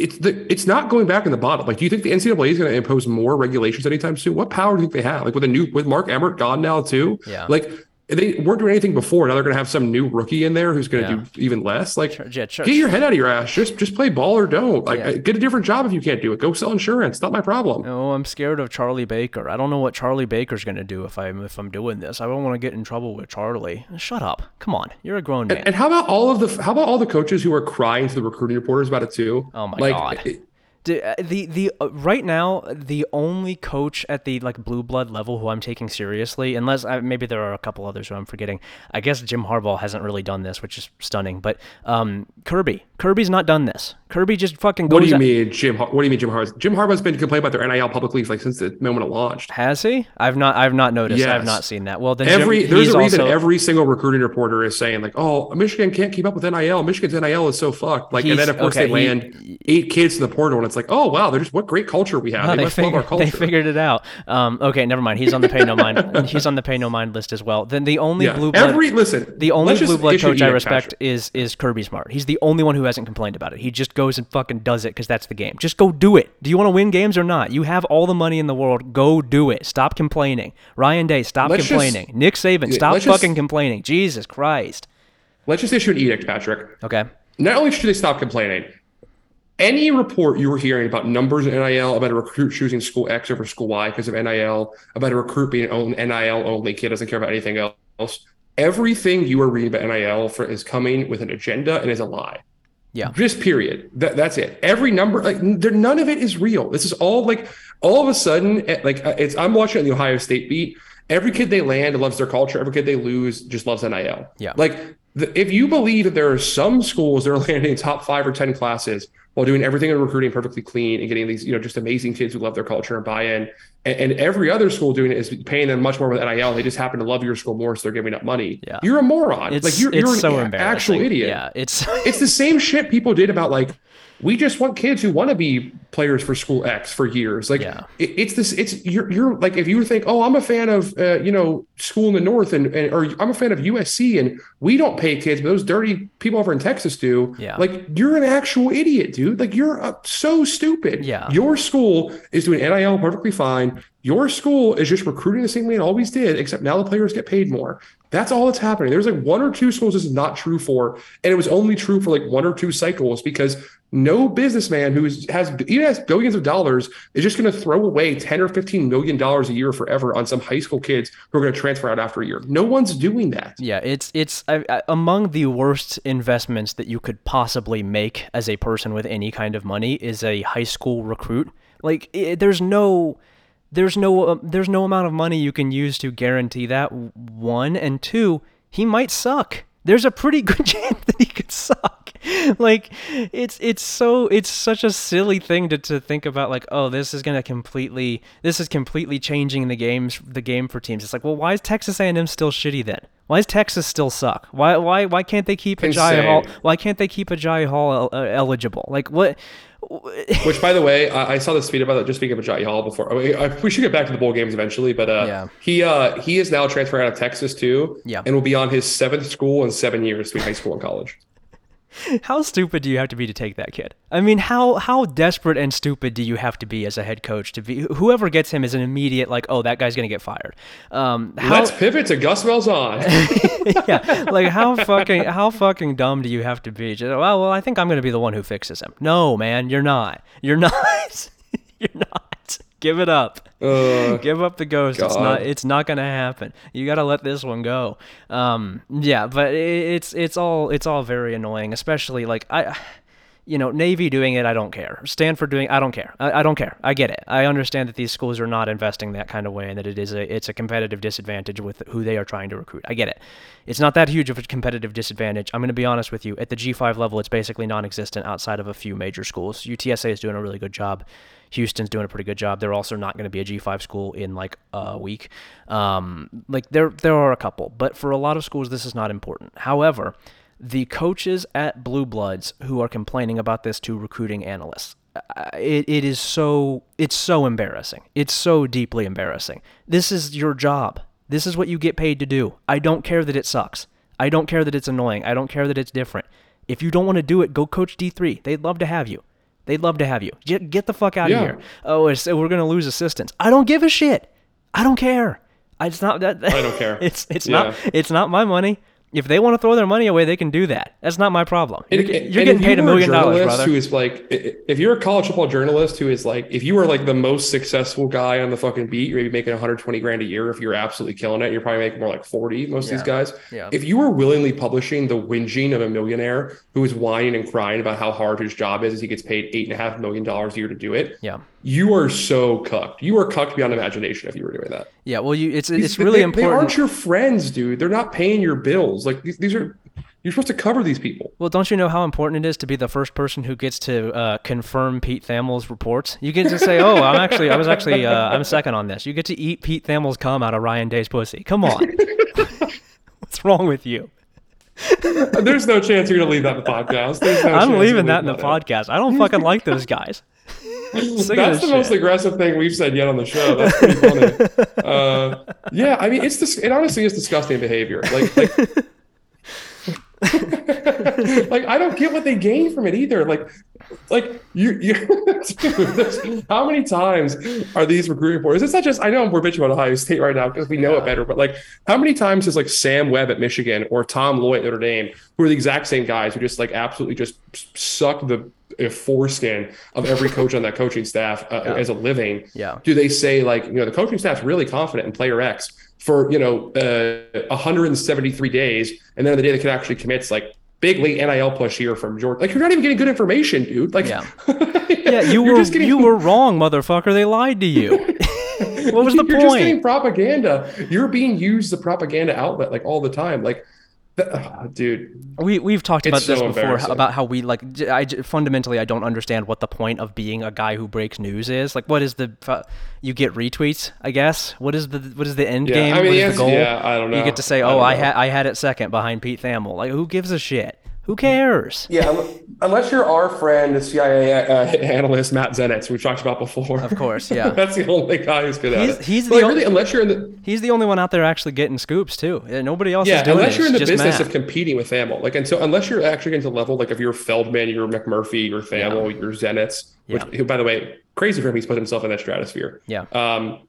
it's the it's not going back in the bottle. Like, do you think the NCAA is going to impose more regulations anytime soon? What power do you think they have? Like with a new with Mark Emmert gone now too? Yeah. Like they weren't doing anything before. Now they're going to have some new rookie in there who's going to yeah. do even less. Like, yeah, get your head out of your ass. Just just play ball or don't. Like, yeah. get a different job if you can't do it. Go sell insurance. Not my problem. No, I'm scared of Charlie Baker. I don't know what Charlie Baker's going to do if I'm if I'm doing this. I don't want to get in trouble with Charlie. Shut up. Come on, you're a grown man. And, and how about all of the how about all the coaches who are crying to the recruiting reporters about it too? Oh my like, god. It, The the uh, right now the only coach at the like blue blood level who I'm taking seriously, unless I, maybe there are a couple others who I'm forgetting. I guess Jim Harbaugh hasn't really done this, which is stunning. But um, Kirby, Kirby's not done this. Kirby just fucking goes. What do you mean, Jim? Har- What do you mean, Jim Harbaugh? Jim Harbaugh's been complaining about their NIL publicly like since the moment it launched. Has he? I've not. I've not noticed. I've not seen that. Well, then Jim- Every there's a reason also- every single recruiting reporter is saying like, "Oh, Michigan can't keep up with NIL. Michigan's NIL is so fucked." Like, and then of course okay, they he- land eight kids to the portal, and it's like, "Oh wow, they're just what great culture we have. Oh, they, they, must love figured, our culture." they figured it out. Um, okay, never mind. He's on the pay no mind. <laughs> He's on the pay no mind list as well. Then the only yeah, blue blood, every listen. the only blue blood coach I respect is is Kirby Smart. He's the only one who hasn't complained about it. He just goes and fucking does it because that's the game. Just go do it. Do you want to win games or not? You have all the money in the world. Go do it. Stop complaining. Ryan Day, stop Let's just- complaining. Nick Saban, stop let's just- fucking complaining. Jesus Christ. Let's just issue an edict, Patrick. Okay. Not only should they stop complaining, any report you were hearing about numbers in NIL, about a recruit choosing school X over school Y because of NIL, about a recruit being an NIL only kid doesn't care about anything else. Everything you are reading about NIL for is coming with an agenda and is a lie. Yeah. Just period. That, that's it. Every number, like there, none of it is real. This is all like all of a sudden, eh, like uh, it's. I'm watching the Ohio State beat. Every kid they land loves their culture. Every kid they lose just loves NIL. Yeah. Like the, if you believe that there are some schools that are <laughs> landing top five or ten classes while doing everything in recruiting perfectly clean and getting these, you know, just amazing kids who love their culture and buy in, and, and every other school doing it is paying them much more with NIL. They just happen to love your school more, so they're giving up money. Yeah. You're a moron. It's like you're, you're so an embarrassing. actual idiot Yeah. It's it's the same shit people did about like we just want kids who want to be players for school X for years. Like Yeah. it, it's this. It's you're you're like if you think, oh, I'm a fan of uh, you know school in the north and, and or I'm a fan of USC and we don't pay kids, but those dirty people over in Texas do. Yeah. Like you're an actual idiot, dude. Like you're uh, so stupid. Yeah. Your school is doing NIL perfectly fine. Your school is just recruiting the same way it always did, except now the players get paid more. That's all that's happening. There's like one or two schools this is not true for, and it was only true for like one or two cycles because no businessman who has even has billions of dollars is just going to throw away 10 or 15 million dollars a year forever on some high school kids who are going to transfer out after a year. No one's doing that. Yeah, it's it's among the worst investments that you could possibly make as a person with any kind of money is a high school recruit. Like i there's no there's no uh, there's no amount of money you can use to guarantee that one and two he might suck. There's a pretty <laughs> good chance that he could suck. Like it's it's so it's such a silly thing to, to think about like oh this is gonna completely this is completely changing the games the game for teams. It's like well why is Texas A&M still shitty then? Why does Texas still suck? Why why why can't they keep Insane. Hall? Why can't they keep Ajayi Hall el- uh, eligible? Like what? <laughs> Which, by the way, I, I saw this tweet about that. Just speaking of Ajayi Hall before, I, I, we should get back to the bowl games eventually. But uh, Yeah. he uh, he is now transferring out of Texas too, Yeah. and will be on his seventh school in seven years between high school and college. How stupid do you have to be to take that kid? I mean, how how desperate and stupid do you have to be as a head coach to be? Whoever gets him is an immediate like, oh, that guy's gonna get fired. Um, how, Let's pivot to Gus Malzahn. <laughs> yeah, like how fucking how fucking dumb do you have to be? Just, well, well, I think I'm gonna be the one who fixes him. No, man, you're not. You're not. <laughs> you're not. Give it up. Uh, <laughs> Give up the ghost. It's not. It's not gonna happen. You gotta let this one go. Um, yeah, but i it's it's all it's all very annoying, especially like I. You know, Navy doing it, I don't care. Stanford doing, I don't care. I, I don't care. I get it. I understand that these schools are not investing that kind of way, and that it is a it's a competitive disadvantage with who they are trying to recruit. I get it. It's not that huge of a competitive disadvantage. I'm going to be honest with you. At the G5 level, it's basically non-existent outside of a few major schools. UTSA is doing a really good job. Houston's doing a pretty good job. They're also not going to be a G5 school in like a week. Um, like there there are a couple, but for a lot of schools this is not important. However, the coaches at Blue Bloods who are complaining about this to recruiting analysts, uh, it, it is so it's so embarrassing. It's so deeply embarrassing. This is your job. This is what you get paid to do. I don't care that it sucks. I don't care that it's annoying. I don't care that it's different. If you don't want to do it, go coach D3. They'd love to have you. They'd love to have you. Get, get the fuck out Yeah. of here. Oh, we're going to lose assistants. I don't give a shit. I don't care. I, it's not that. I don't care. <laughs> It's it's Yeah. not it's not my money. If they want to throw their money away, they can do that. That's not my problem. You're, And- you're getting paid you a million dollars, brother. Who is like, if you're a college football journalist who is like, if you were like the most successful guy on the fucking beat, you're maybe making 120 grand a year. If you're absolutely killing it, you're probably making more like 40. Most of these guys. Yeah. If you were willingly publishing the whinging of a millionaire who is whining and crying about how hard his job is, as he gets paid eight and a half million dollars a year to do it, Yeah. You are so cucked. You are cucked beyond imagination if you were doing that. Yeah. Well, you it's These- it's really they, important. They aren't your friends, dude. They're not paying your bills. Like these, these are. You're supposed to cover these people. Well, don't you know how important it is to be the first person who gets to uh, confirm Pete Thamel's reports? You get to say, "Oh, I'm actually, I was actually, uh, I'm second on this." You get to eat Pete Thamel's cum out of Ryan Day's pussy. Come on, <laughs> what's wrong with you? There's no chance you're gonna leave that in the podcast. No I'm leaving that in the podcast. I don't fucking like those guys. That's the most aggressive thing we've said yet on the show. That's pretty funny. uh, yeah, I mean, it's this. It honestly is disgusting behavior. Like, like, <laughs> like I don't get what they gain from it either. Like, like you, you. <laughs> dude, how many times are these recruiting reporters? It's not just. I know we're bitching about Ohio State right now because we know it better. But like, how many times is like Sam Webb at Michigan or Tom Loy at Notre Dame, who are the exact same guys who just like absolutely just suck the uh, foreskin of every <laughs> coach on that coaching staff uh, Yeah. as a living? Yeah. do they say like you know the coaching staff's really confident in player X for you know uh, 173 days, and then on the day the kid actually commits, like big late NIL push here from Jordan. Like you're not even getting good information, dude. Like Yeah. <laughs> Yeah, you were getting- you were wrong, motherfucker. They lied to you. <laughs> what was the you're just getting propaganda. You're being used as a propaganda outlet like all the time. Like, <sighs> dude, We we've talked about this so before about how we like. I fundamentally I don't understand what the point of being a guy who breaks news is. Like, what is the you get retweets? I guess. What is the what is the end Yeah, game? I mean, what is the goal? yeah, I don't know You get to say, "Oh, don't I had I had it second behind Pete Thamel." Like, who gives a shit? Who cares? yeah. Unless you're our friend, the CIA uh, analyst Matt Zenitz, we've talked about before. Of course, <laughs> yeah. That's the only guy who's good at He's- it. he's But, the like, o- really, unless you're in the He's the only one out there actually getting scoops too. Nobody else yeah, is doing unless you're in the business Matt. of competing with Thamel, like, and so unless you're actually getting to level, like, if you're Feldman, you're McMurphy, you're Thamel, you're Zenitz, which, Yeah. who, by the way, crazy for him, he's put himself in that stratosphere. Yeah. Um,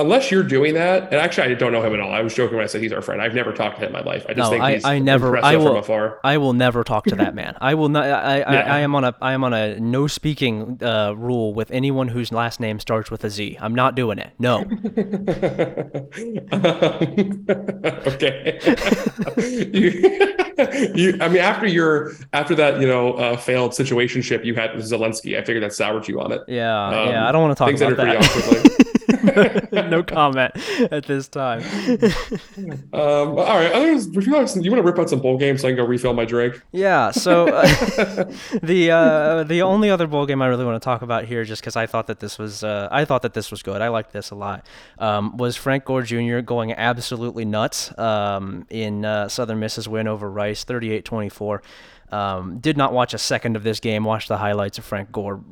unless you're doing that, and actually, I don't know him at all. I was joking when I said he's our friend. I've never talked to him in my life. I just No, think I, he's I never. I will. from afar. I will never talk to that <laughs> man. I will not. I, I, I, Yeah. I am on a. I am on a no speaking uh, rule with anyone whose last name starts with a Z. I'm not doing it. No. <laughs> <laughs> okay. you, <laughs> you, I mean, after your after that, you know, uh, failed situationship you had with Zelensky, I figured that soured you on it. Yeah. Um, yeah. I don't want to talk things about pretty that. awkwardly. <laughs> no comment at this time. <laughs> Um, all right. If you, want, you want to rip out some bowl games so I can go refill my drink? Yeah. So uh, the uh, the only other bowl game I really want to talk about here, just because I thought that this was uh, I thought that this was good. I liked this a lot. Um, was Frank Gore Jr. going absolutely nuts um, in uh, Southern Miss's win over Rice, 38-24. Um, did not watch a second of this game. Watched the highlights of Frank Gore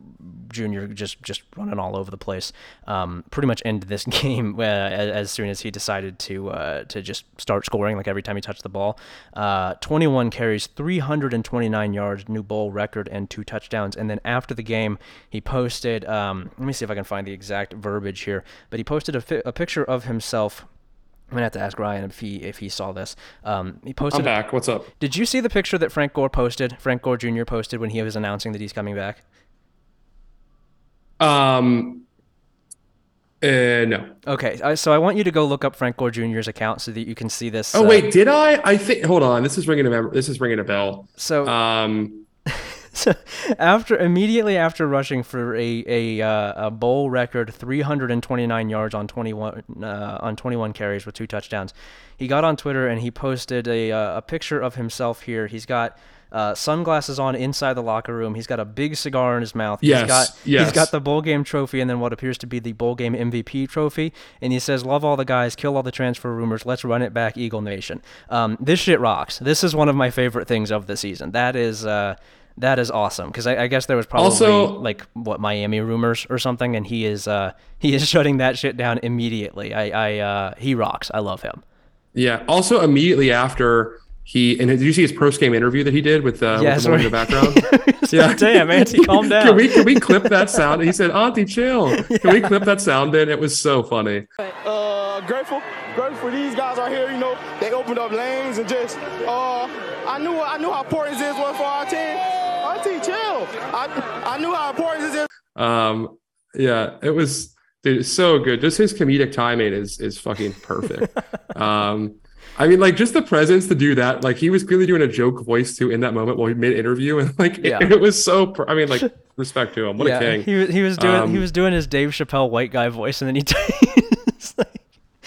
Jr. just just running all over the place. Um, pretty much ended this <laughs> game uh, as, as soon as he decided to uh, to just start scoring. Like every time he touched the ball, uh, 21 carries, 329 yards, new bowl record, and two touchdowns. And then after the game, he posted. Um, let me see if I can find the exact verbiage here. But he posted a, fi- a picture of himself. I'm gonna have to ask Ryan if he if he saw this. Um, he posted. I'm back. What's up? Did you see the picture that Frank Gore posted? Frank Gore Jr. posted when he was announcing that he's coming back. Um, uh, no. Okay, so I want you to go look up Frank Gore Jr.'s account so that you can see this. Oh uh, wait, did I? I think. Hold on. This is ringing a This is ringing a bell. So, Um, <laughs> so after immediately after rushing for a a, uh, a bowl record 329 yards on 21 uh, on 21 carries with two touchdowns, he got on Twitter and he posted a uh, a picture of himself here. He's got. Uh, sunglasses on inside the locker room. He's got a big cigar in his mouth. Yes, He's got yes. he's got the bowl game trophy and then what appears to be the bowl game MVP trophy. And he says, "Love all the guys, kill all the transfer rumors. Let's run it back, Eagle Nation." Um, this shit rocks. This is one of my favorite things of the season. That is uh, that is awesome because I, I guess there was probably Also- like what Miami rumors or something, and he is uh, <laughs> he is shutting that shit down immediately. I, I uh, he rocks. I love him. yeah. Also, immediately after he and did you see his post game interview that he did with uh, Yeah, with the woman in the background? <laughs> yeah. Damn, Auntie, calm down. <laughs> Can we can we clip that sound? He said, "Auntie, chill." Can we clip that sound in? It was so funny. Uh, grateful, grateful for these guys right here. You know, they opened up lanes and just, uh, I knew I knew how important this was for our team. Our. I I knew how important this is. Um, yeah, it was dude, it's so good. Just his comedic timing is is fucking perfect. <laughs> um, I mean, like just the presence to do that. Like he was clearly doing a joke voice too in that moment while he mid interview, and like <laughs> Yeah. it, it was so. Per- I mean, like <laughs> respect to him. What a king. He was he was doing he Um, was doing his Dave Chappelle white guy voice, and then he it's like,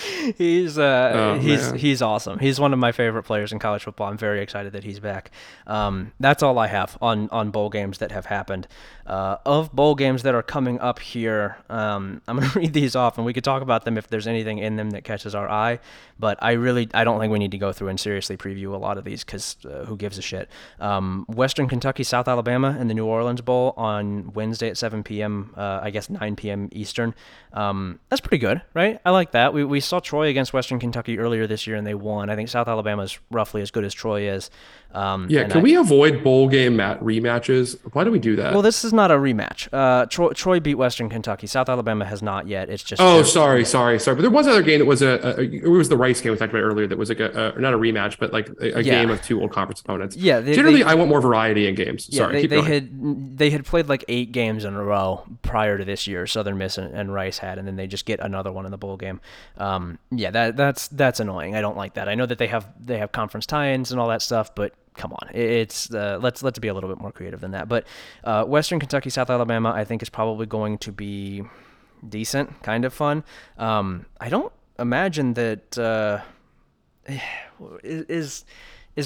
<laughs> he's uh Oh, he's man. he's awesome. He's one of my favorite players in college football. I'm very excited that he's back. Um, that's all I have on on bowl games that have happened. Uh, of bowl games that are coming up here, um, <laughs> I'm gonna read these off, and we could talk about them if there's anything in them that catches our eye. But I really I don't think we need to go through and seriously preview a lot of these because uh, who gives a shit? Um, Western Kentucky, South Alabama, and the New Orleans Bowl on Wednesday at 7 p.m. Uh, I guess 9 p.m. Eastern. Um, that's pretty good, right? I like that. We, we saw Troy against Western Kentucky earlier this year and they won. I think South Alabama is roughly as good as Troy is. Um, Yeah, can I- we avoid bowl game mat rematches? Why do we do that? Well, this is not a rematch. Uh, Troy, Troy beat Western Kentucky. South Alabama has not yet. It's just oh, they're- sorry, sorry, sorry. But there was another game that was a, a it was the Rice game we talked about earlier. That was like a, a not a rematch, but like a, a Yeah. game of two old conference opponents. Yeah, they- generally, they- I want more variety in games. Yeah, sorry, they, keep they going. had they had played like eight games in a row prior to this year. Southern Miss and, and Rice had, and then they just get another one in the bowl game. Um, yeah, that that's that's annoying. I don't like that. I know that they have they have conference tie-ins and all that stuff, but come on, it's uh, let's let's be a little bit more creative than that. But uh, Western Kentucky, South Alabama, I think is probably going to be decent, kind of fun. Um, I don't imagine that. Uh, <sighs> is is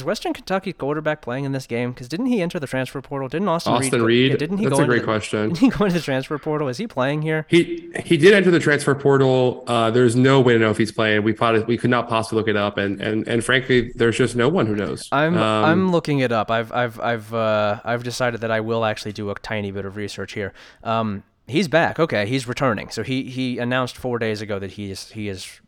Western Kentucky quarterback playing in this game? Because didn't he enter the transfer portal? Didn't Austin, Austin go- Reed? Yeah, didn't he That's a great the- question. <laughs> Didn't he go into the transfer portal? Is he playing here? He he did enter the transfer portal. Uh, there's no way to know if he's playing. We probably we could not possibly look it up, and and and frankly, there's just no one who knows. I'm Um, I'm looking it up. I've I've I've uh, I've decided that I will actually do a tiny bit of research here. Um, he's back. Okay, he's returning. So he he announced four days ago that he is he is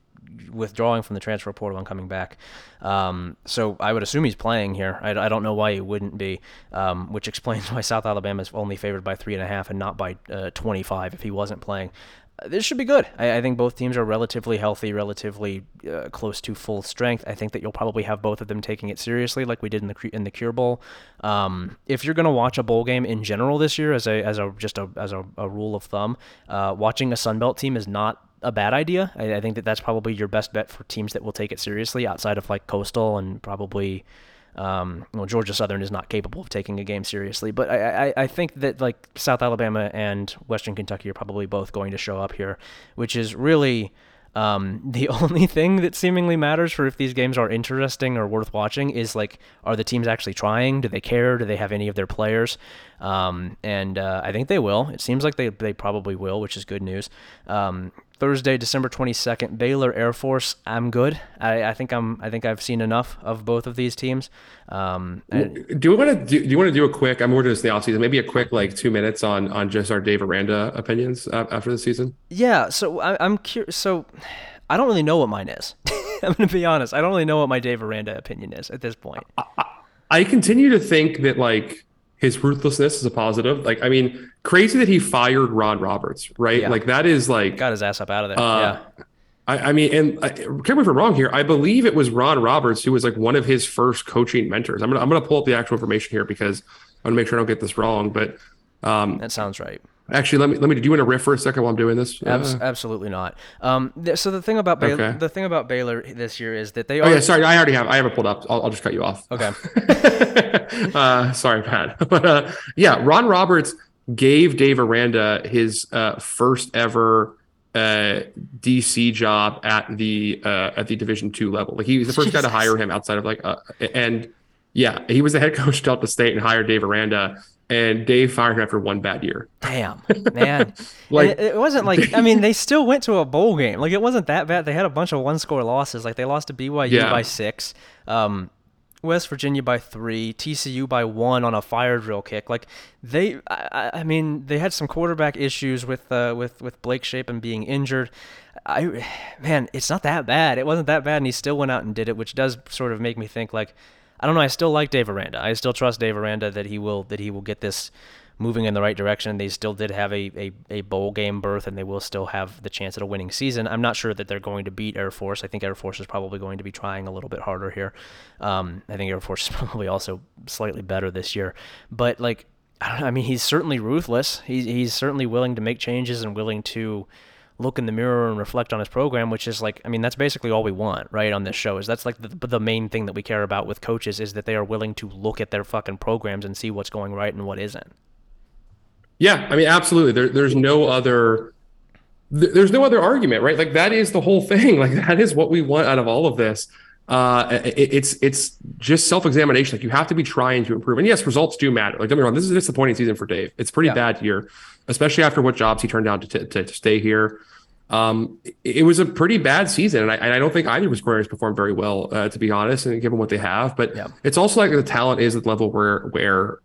withdrawing from the transfer portal and coming back. Um, so I would assume he's playing here. I, I don't know why he wouldn't be, um, which explains <laughs> why South Alabama is only favored by three and a half and not by uh, 25 if he wasn't playing. Uh, This should be good. I, I think both teams are relatively healthy, relatively uh, close to full strength. I think that you'll probably have both of them taking it seriously, like we did in the in the Cure Bowl. Um, if you're gonna watch a bowl game in general this year, as a as a just a as a, a rule of thumb, uh, watching a Sun Belt team is not a bad idea. I, I think that that's probably your best bet for teams that will take it seriously outside of like Coastal and probably. Um, well, Georgia Southern is not capable of taking a game seriously, but I, I, I think that like South Alabama and Western Kentucky are probably both going to show up here, which is really um, <laughs> the only thing that seemingly matters for if these games are interesting or worth watching is like, are the teams actually trying? Do they care? Do they have any of their players? Um, and uh, I think they will. It seems like they, they probably will, which is good news. Um, Thursday, December twenty second, Baylor Air Force. I'm good. I, I think I'm. I think I've seen enough of both of these teams. Um, and- do you want to do, do you want to do a quick? I'm more in the offseason. Maybe a quick like two minutes on on just our Dave Aranda opinions uh, after the season. Yeah, so I, I'm curious. So I don't really know what mine is. <laughs> I'm going to be honest. I don't really know what my Dave Aranda opinion is at this point. I, I continue to think that like his ruthlessness is a positive. Like I mean, crazy that he fired Ron Roberts, right? Yeah. Like that is like Got his ass up out of there. Uh, yeah. I, I mean, and I, me if I'm wrong here. I believe it was Ron Roberts who was like one of his first coaching mentors. I'm gonna I'm gonna pull up the actual information here because I want to make sure I don't get this wrong. But um, That sounds right. Actually, let me let me. Do you want to riff for a second while I'm doing this? Abs- absolutely not. Um, th- so the thing about Baylor, Okay. the thing about Baylor this year is that they oh are. yeah, sorry, I already have. I have it pulled up. I'll, I'll just cut you off. Okay. <laughs> uh, sorry, Pat. <laughs> But uh, yeah, Ron Roberts gave Dave Aranda his uh, first ever uh, DC job at the uh, at the Division two level. Like he was the first guy to hire him outside of like uh, and yeah, he was the head coach at Delta State and hired Dave Aranda. And Dave fired him after one bad year. Damn, <laughs> man. Like- it, it wasn't like I mean they still went to a bowl game. Like it wasn't that bad. They had a bunch of one score losses. Like they lost to BYU Yeah. by six, um, West Virginia by three, TCU by one on a fire drill kick. Like they, I, I- I mean they had some quarterback issues with uh, with with Blake Shapen being injured. I man, it's not that bad. It wasn't that bad, and he still went out and did it, which does sort of make me think like. I don't know. I still like Dave Aranda. I still trust Dave Aranda that he will that he will get this moving in the right direction. They still did have a, a, a bowl game berth, and they will still have the chance at a winning season. I'm not sure that they're going to beat Air Force. I think Air Force is probably going to be trying a little bit harder here. Um, I think Air Force is <laughs> probably also slightly better this year, but like I. I mean, he's certainly ruthless. He's he's certainly willing to make changes and willing to look in the mirror and reflect on his program, which is like, I mean, that's basically all we want, right, on this show. Is that's like the, the main thing that we care about with coaches is that they are willing to look at their fucking programs and see what's going right and what isn't. Yeah, I mean, absolutely. There, there's no other. There's no other argument, right? Like that is the whole <laughs> thing. Like that is what we want out of all of this. Uh, it, it's it's just self examination. Like you have to be trying to improve. And yes, results do matter. Like don't be wrong. This is a disappointing season for Dave. It's pretty yeah. bad year, especially after what jobs he turned down to, to, to stay here. Um, it, it was a pretty bad season, and I, and I don't think either of his quarterbacks performed very well, uh, to be honest, and given what they have. But yeah. it's also like the talent is at the level where where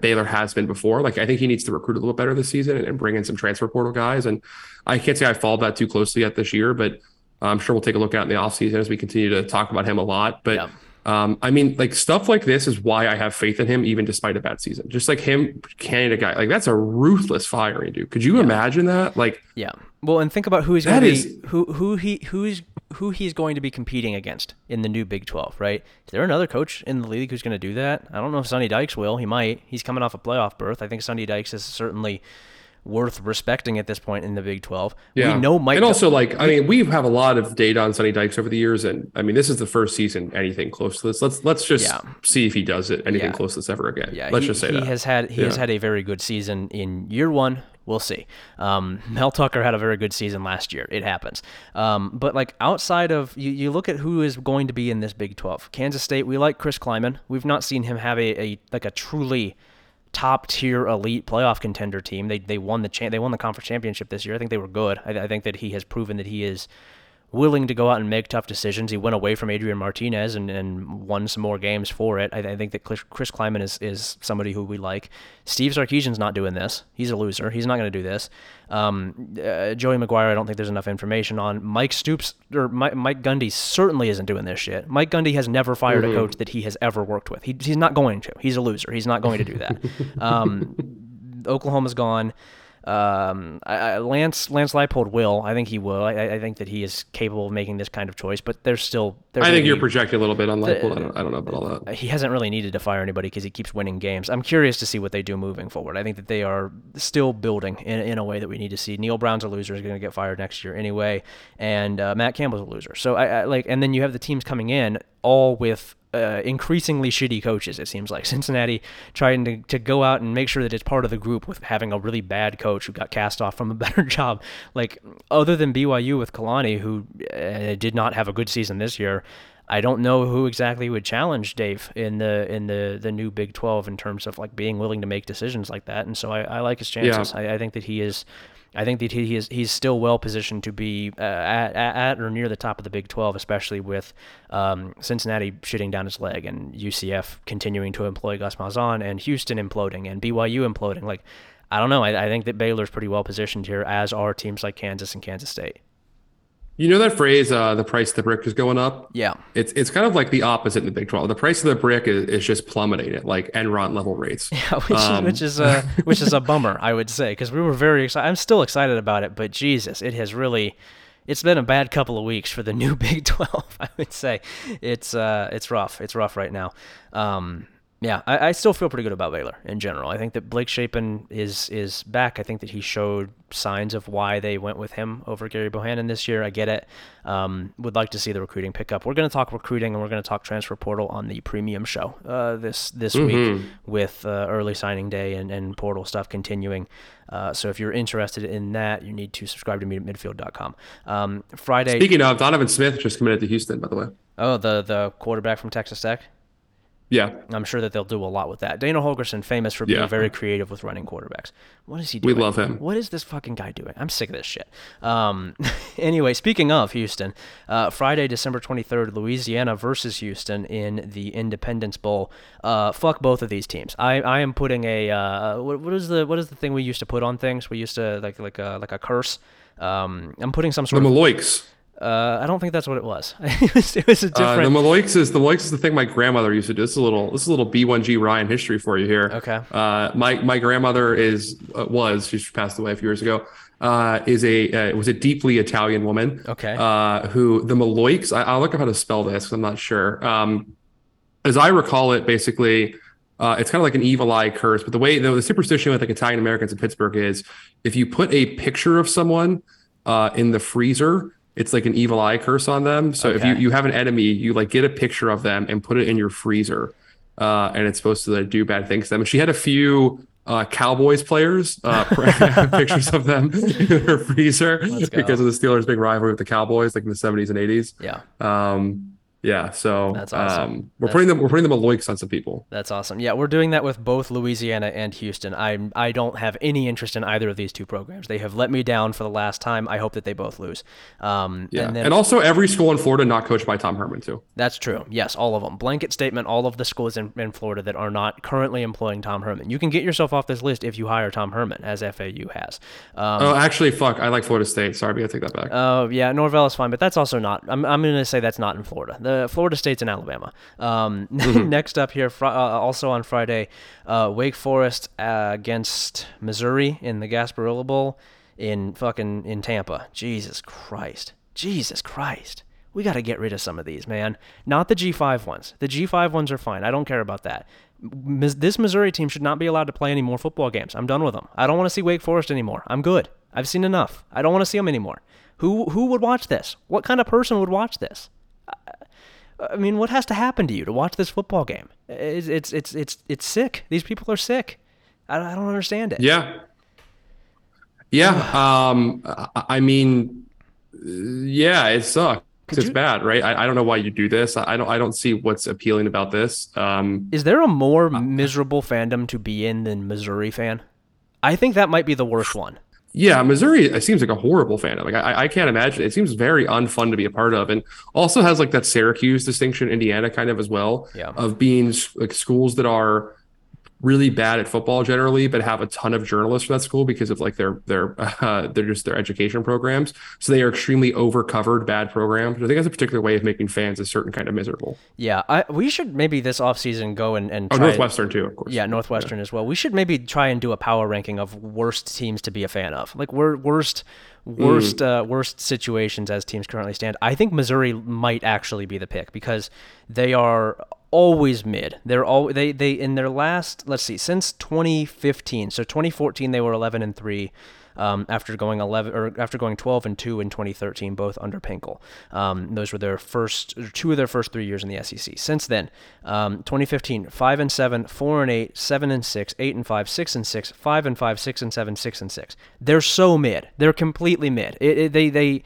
Baylor has been before. Like I think he needs to recruit a little better this season and, and bring in some transfer portal guys. And I can't say I followed that too closely yet this year, but I'm sure we'll take a look at in the offseason as we continue to talk about him a lot. But yeah. Um, I mean, like stuff like this is why I have faith in him, even despite a bad season. Just like him, Canada guy, like that's a ruthless firing, dude. Could you yeah. imagine that? Like, yeah. Well, and think about who he's be, who who he who's who he's going to be competing against in the new Big 12, right? Is there another coach in the league who's going to do that? I don't know if Sonny Dykes will. He might. He's coming off a playoff berth. I think Sonny Dykes is certainly worth respecting at this point in the Big 12. Yeah. We know Mike. And also, like, I mean, we have a lot of data on Sonny Dykes over the years. And I mean, this is the first season anything close to this. Let's let's just yeah. see if he does it anything yeah. close to this ever again. Yeah. Let's he, just say he that. has had he yeah. has had a very good season in year one. We'll see. Um, <laughs> Mel Tucker had a very good season last year. It happens. Um, but like outside of you, you look at who is going to be in this Big 12. Kansas State. We like Chris Klieman. We've not seen him have a, a like a truly top tier elite playoff contender team. They they won the cha- they won the conference championship this year. I think they were good. I, I think that he has proven that he is willing to go out and make tough decisions. He went away from Adrian Martinez and, and won some more games for it. I, I think that Chris Klieman is, is somebody who we like. Steve Sarkisian's not doing this. He's a loser. He's not going to do this. Um, uh, Joey McGuire, I don't think there's enough information on. Mike Stoops or Mike, Mike Gundy certainly isn't doing this shit. Mike Gundy has never fired mm-hmm. a coach that he has ever worked with. He, he's not going to. He's a loser. He's not going to do that. <laughs> um, Oklahoma's gone. Um, I, I, Lance Lance Leipold will. I think he will. I, I, think that he is capable of making this kind of choice. But there's still. There's I think you're projecting a little bit on Leipold. I, don't, I don't know about all that. He hasn't really needed to fire anybody because he keeps winning games. I'm curious to see what they do moving forward. I think that they are still building in, in a way that we need to see. Neal Brown's a loser. He's going to get fired next year anyway, and uh, Matt Campbell's a loser. So I, I like, and then you have the teams coming in all with uh, increasingly shitty coaches, it seems like. <laughs> Cincinnati trying to, to go out and make sure that it's part of the group with having a really bad coach who got cast off from a <laughs> better job. Like, other than BYU with Kalani, who uh, did not have a good season this year, I don't know who exactly would challenge Dave in the in the, the new Big 12 in terms of like being willing to make decisions like that. And so I, I like his chances. Yeah. I, I think that he is I think that he is he's still well positioned to be uh, at, at or near the top of the Big 12, especially with um, Cincinnati shitting down his leg and UCF continuing to employ Gus Malzahn and Houston imploding and BYU imploding. Like, I don't know. I, I think that Baylor's pretty well positioned here, as are teams like Kansas and Kansas State. You know that phrase, uh, the price of the brick is going up? Yeah. It's it's kind of like the opposite in the Big 12. The price of the brick is, is just plummeting at like Enron level rates. <laughs> Yeah, which, um, which is a <laughs> which is a bummer, I would say, because we were very excited. I'm still excited about it, but Jesus, it has really it's been a bad couple of weeks for the new <laughs> Big 12, I would say. It's uh it's rough. It's rough right now. Um yeah, I, I, still feel pretty good about Baylor in general. I think that Blake Shapen is is back. I think that he showed signs of why they went with him over Gerry Bohanon this year. I get it. Um, would like to see the recruiting pick up. We're going to talk recruiting and we're going to talk transfer portal on the premium show uh, this this mm-hmm. week with uh, early signing day and, and portal stuff continuing. Uh, so if you're interested in that, you need to subscribe to me at midfield.com. Um, Friday. Speaking of, Donovan Smith just committed to Houston, by the way. Oh, the the quarterback from Texas Tech. Yeah. I'm sure that they'll do a lot with that. Dana Holgorsen, famous for being yeah. very creative with running quarterbacks. What is he doing? We love him. What is this fucking guy doing? I'm sick of this shit. Um, <laughs> anyway, speaking of Houston, uh, Friday, December 23rd, Louisiana versus Houston in the Independence Bowl. Uh, fuck both of these teams. I, I am putting a uh, what, what is the what is the thing we used to put on things? We used to like like a like a curse. Um, I'm putting some sort the of Maloiks. Uh, I don't think that's what it was. <laughs> it was, it was a Uh, different. the Maloiks is the Maloiks is the thing my grandmother used to do. This is a little this is a little B1G Ryan history for you here. Okay. Uh, my my grandmother is uh, was she's passed away a few years ago. Uh, is a uh, was a deeply Italian woman. Okay. Uh, who the Maloiks? I, I'll look up how to spell this. 'cause I'm not sure. Um, as I recall it, basically, uh, it's kind of like an evil eye curse. But the way the, the superstition with like Italian Americans in Pittsburgh is, if you put a picture of someone uh, in the freezer, it's like an evil eye curse on them. So if you you have an enemy, you like get a picture of them and put it in your freezer, uh, and it's supposed to like, do bad things to them. And she had a few. Uh, Cowboys players, uh, <laughs> pictures of them <laughs> in her freezer because of the Steelers' big rivalry with the Cowboys, like in the 70s and 80s. yeah. Um, yeah, so That's awesome. um, we're That's- putting them we're putting them a Maloiks on some people. That's awesome. Yeah, we're doing that with both Louisiana and Houston. I I don't have any interest in either of these two programs. They have let me down for the last time. I hope that they both lose. Um, Yeah, and and, also every school in Florida not coached by Tom Herman too. that's true. Yes, all of them. Blanket statement. All of the schools in, in Florida that are not currently employing Tom Herman. You can get yourself off this list if you hire Tom Herman, as FAU has. Um, oh, actually, fuck, I like Florida State. Sorry, gotta take that back. Oh yeah, Norvell is fine, but that's also not. I'm, I'm going to say that's not in Florida. The Florida State's in Alabama. Um, <laughs> next up here, fr- uh, also on Friday, uh, Wake Forest uh, against Missouri in the Gasparilla Bowl in fucking in Tampa. Jesus Christ, Jesus Christ. We got to get rid of some of these, man. Not the G5 ones. The G5 ones are fine. I don't care about that. This Missouri team should not be allowed to play any more football games. I'm done with them. I don't want to see Wake Forest anymore. I'm good. I've seen enough. I don't want to see them anymore. Who who would watch this? What kind of person would watch this? I mean, what has to happen to you to watch this football game? It's it's it's it's, it's sick. These people are sick. I, I don't understand it. yeah, yeah. Um, I, mean, uh, yeah, it sucks. It's you- bad, right? I, I don't know why you do this. I, I don't. I don't see what's appealing about this. Um, Is there a more miserable fandom to be in than Missouri fan? I think that might be the worst one. Yeah, Missouri it seems like a horrible fandom. Like I, I can't imagine. It seems very unfun to be a part of, and also has like that Syracuse distinction, Indiana kind of as well, Yeah. of being like schools that are really bad at football generally, but have a ton of journalists for that school because of like their their <laughs> uh, they're just their education programs. So they are extremely overcovered bad programs. I think that's a particular way of making fans a certain kind of miserable. Yeah, I, we should maybe this offseason go and, and Oh, Northwestern too, of course. Yeah, Northwestern as well. We should maybe try and do a power ranking of worst teams to be a fan of. Like wor- worst worst uh, worst situations as teams currently stand. I think Missouri might actually be the pick because they are always mid. They're all they they in their last let's see since 2015. So 2014 they were 11 and 3 um, after going 11 or after going 12 and 2 in 2013, both under Pinkel. Um, those were their first two of their first three years in the SEC. Since then, um, 2015, 5 and 7, 4 and 8, 7 and 6, 8 and 5, 6 and 6, 5 and 5, 6 and 7, 6 and 6. They're so mid. They're completely mid. It, it, they they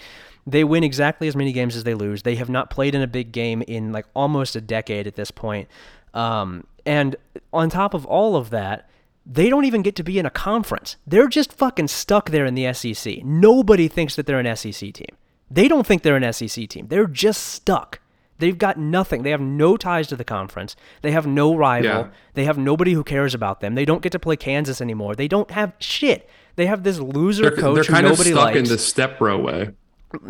they win exactly as many games as they lose. They have not played in a big game in like almost a decade at this point. Um, and on top of all of that, they don't even get to be in a conference. They're just fucking stuck there in the SEC. Nobody thinks that they're an SEC team. They don't think they're an SEC team. They're just stuck. They've got nothing. They have no ties to the conference. They have no rival. Yeah. They have nobody who cares about them. They don't get to play Kansas anymore. They don't have shit. They have this loser They're, coach they're who kind of nobody stuck likes. in the step row way. <laughs>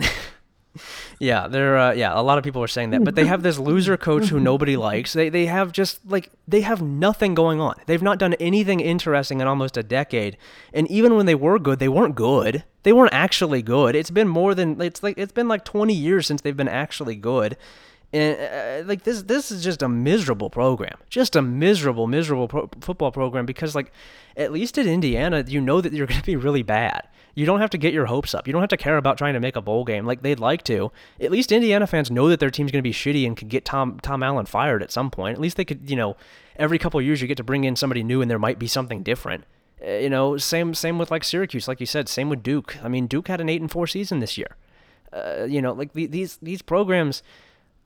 Yeah, they're uh, yeah. A lot of people are saying that, but they have this loser coach who nobody <laughs> likes. They they have just like they have nothing going on. They've not done anything interesting in almost a decade, and even when they were good, they weren't good. They weren't actually good. It's been more than it's like it's been like 20 years since they've been actually good. And uh, like this, this is just a miserable program, just a miserable, miserable pro- football program. Because like, at least at Indiana, you know that you're going to be really bad. You don't have to get your hopes up. You don't have to care about trying to make a bowl game like they'd like to. At least Indiana fans know that their team's going to be shitty and could get Tom Tom Allen fired at some point. At least they could, you know, every couple years you get to bring in somebody new and there might be something different. Uh, you know, same same with like Syracuse, like you said. Same with Duke. I mean, Duke had an eight and four season this year. Uh, you know, like the, these these programs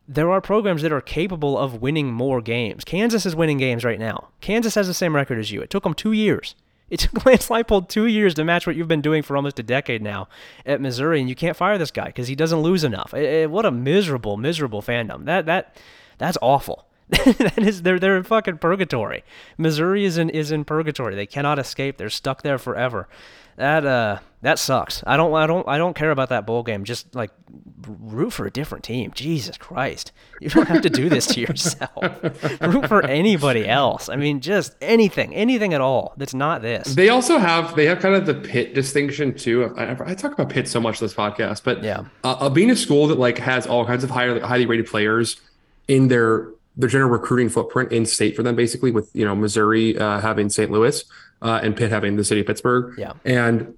there are programs that are capable of winning more games. Kansas is winning games right now. Kansas has the same record as you. It took them two years. It took <laughs> Lance Leipold two years to match what you've been doing for almost a decade now at Missouri, and you can't fire this guy because he doesn't lose enough. Eh, eh, what a miserable, miserable fandom. That that that's awful. <laughs> that is they're they're in fucking purgatory. Missouri is in is in purgatory. They cannot escape. They're stuck there forever. That uh that sucks. I don't I don't I don't care about that bowl game. Just like root for a different team. Jesus Christ. You don't have to do this to yourself. <laughs> root for anybody else. I mean just anything, anything at all that's not this. They also have they have kind of the pit distinction too. I, I talk about Pitt so much this podcast, but Yeah. uh, uh, being a school that like has all kinds of higher highly rated players in their their general recruiting footprint in state for them, basically with you know Missouri uh, having St. Louis uh, and Pitt having the city of Pittsburgh. Yeah. and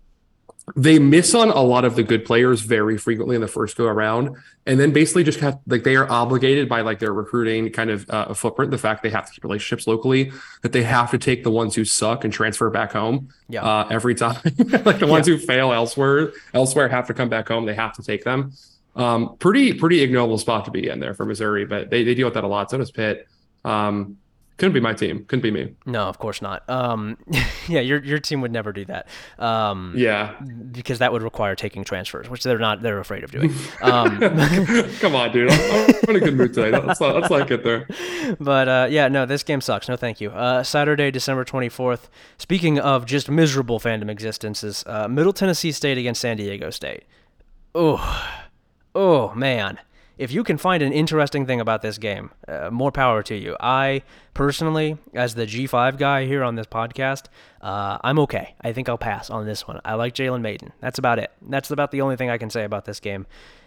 they miss on a lot of the good players very frequently in the first go around. And then basically just have like they are obligated by like their recruiting kind of uh, footprint the fact they have to keep relationships locally that they have to take the ones who suck and transfer back home Yeah. uh, every time. <laughs> Like the ones who fail elsewhere elsewhere have to come back home. They have to take them. Um, pretty pretty ignoble spot to be in there for missouri but they, they deal with that a lot. So does pitt. Um, couldn't be my team couldn't be me No, of course not. Um, <laughs> yeah, your your team would never do that. Um, yeah because that would require taking transfers, which they're not. They're afraid of doing. Um, <laughs> come on dude i'm, I'm in a good mood today let's not, let's not get there <laughs> but uh, yeah, no, this game sucks. No, thank you. Uh, Saturday, December twenty fourth. Speaking of just miserable fandom existences, uh, Middle Tennessee State against San Diego State. Oh, oh man. If you can find an interesting thing about this game, uh, more power to you. I personally, as the G5 guy here on this podcast, uh, I'm okay. I think I'll pass on this one. I like Jalen Mayden. That's about it. That's about the only thing I can say about this game.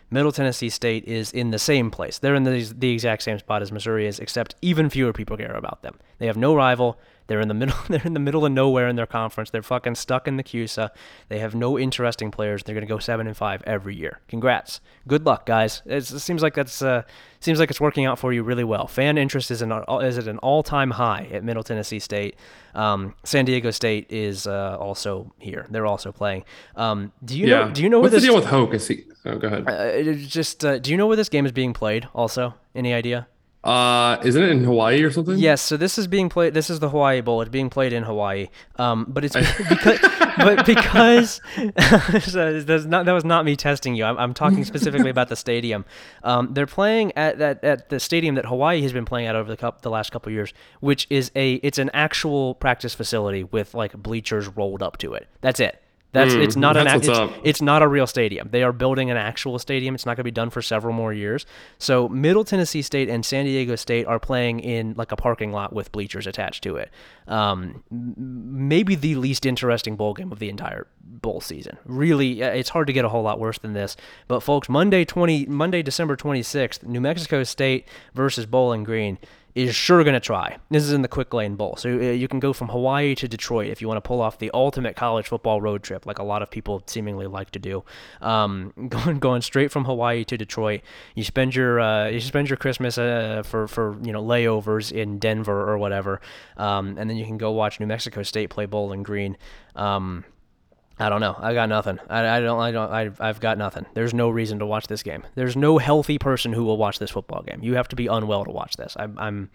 Middle Tennessee State is in the same place. They're in the, the exact same spot as Missouri is, except even fewer people care about them. They have no rival. They're in the middle. <laughs> They're in the middle of nowhere in their conference. They're fucking stuck in the CUSA. They have no interesting players. They're gonna go seven and five every year. Congrats. Good luck, guys. It's, it seems like that's uh, seems like it's working out for you really well. Fan interest is an is at an all time high at Middle Tennessee State. Um, San Diego State is uh, also here. They're also playing. Um, do you yeah know? Do you know where what's this? the deal with Hoke is he oh go ahead uh, just uh, do you know where this game is being played? Also, any idea? Uh, isn't it in Hawaii or something? Yes, so this is being played. This is the Hawaii Bowl. It's being played in Hawaii. Um, but it's because, but <laughs> because <laughs> so not, that was not me testing you. I'm, I'm talking specifically about the stadium. Um, they're playing at that at the stadium that Hawaii has been playing at over the cup the last couple of years, which is a it's an actual practice facility with like bleachers rolled up to it. That's it. That's Mm, it's not an that's what's it's, it's not a real stadium. They are building an actual stadium. It's not going to be done for several more years. So Middle Tennessee State and San Diego State are playing in like a parking lot with bleachers attached to it. Um, maybe the least interesting bowl game of the entire bowl season. Really, it's hard to get a whole lot worse than this. But folks, Monday twenty Monday December twenty sixth, New Mexico State versus Bowling Green is sure going to try. This is in the Quick Lane Bowl. So uh, you can go from Hawaii to Detroit if you want to pull off the ultimate college football road trip, like a lot of people seemingly like to do. Um, <laughs> going going straight from Hawaii to Detroit, you spend your uh, you spend your Christmas uh, for for you know layovers in Denver or whatever, um, and then you can go watch New Mexico State play Bowling Green. Um, I don't know. I got nothing. I, I don't. I don't. I, I've got nothing. There's no reason to watch this game. There's no healthy person who will watch this football game. You have to be unwell to watch this. I'm. I'm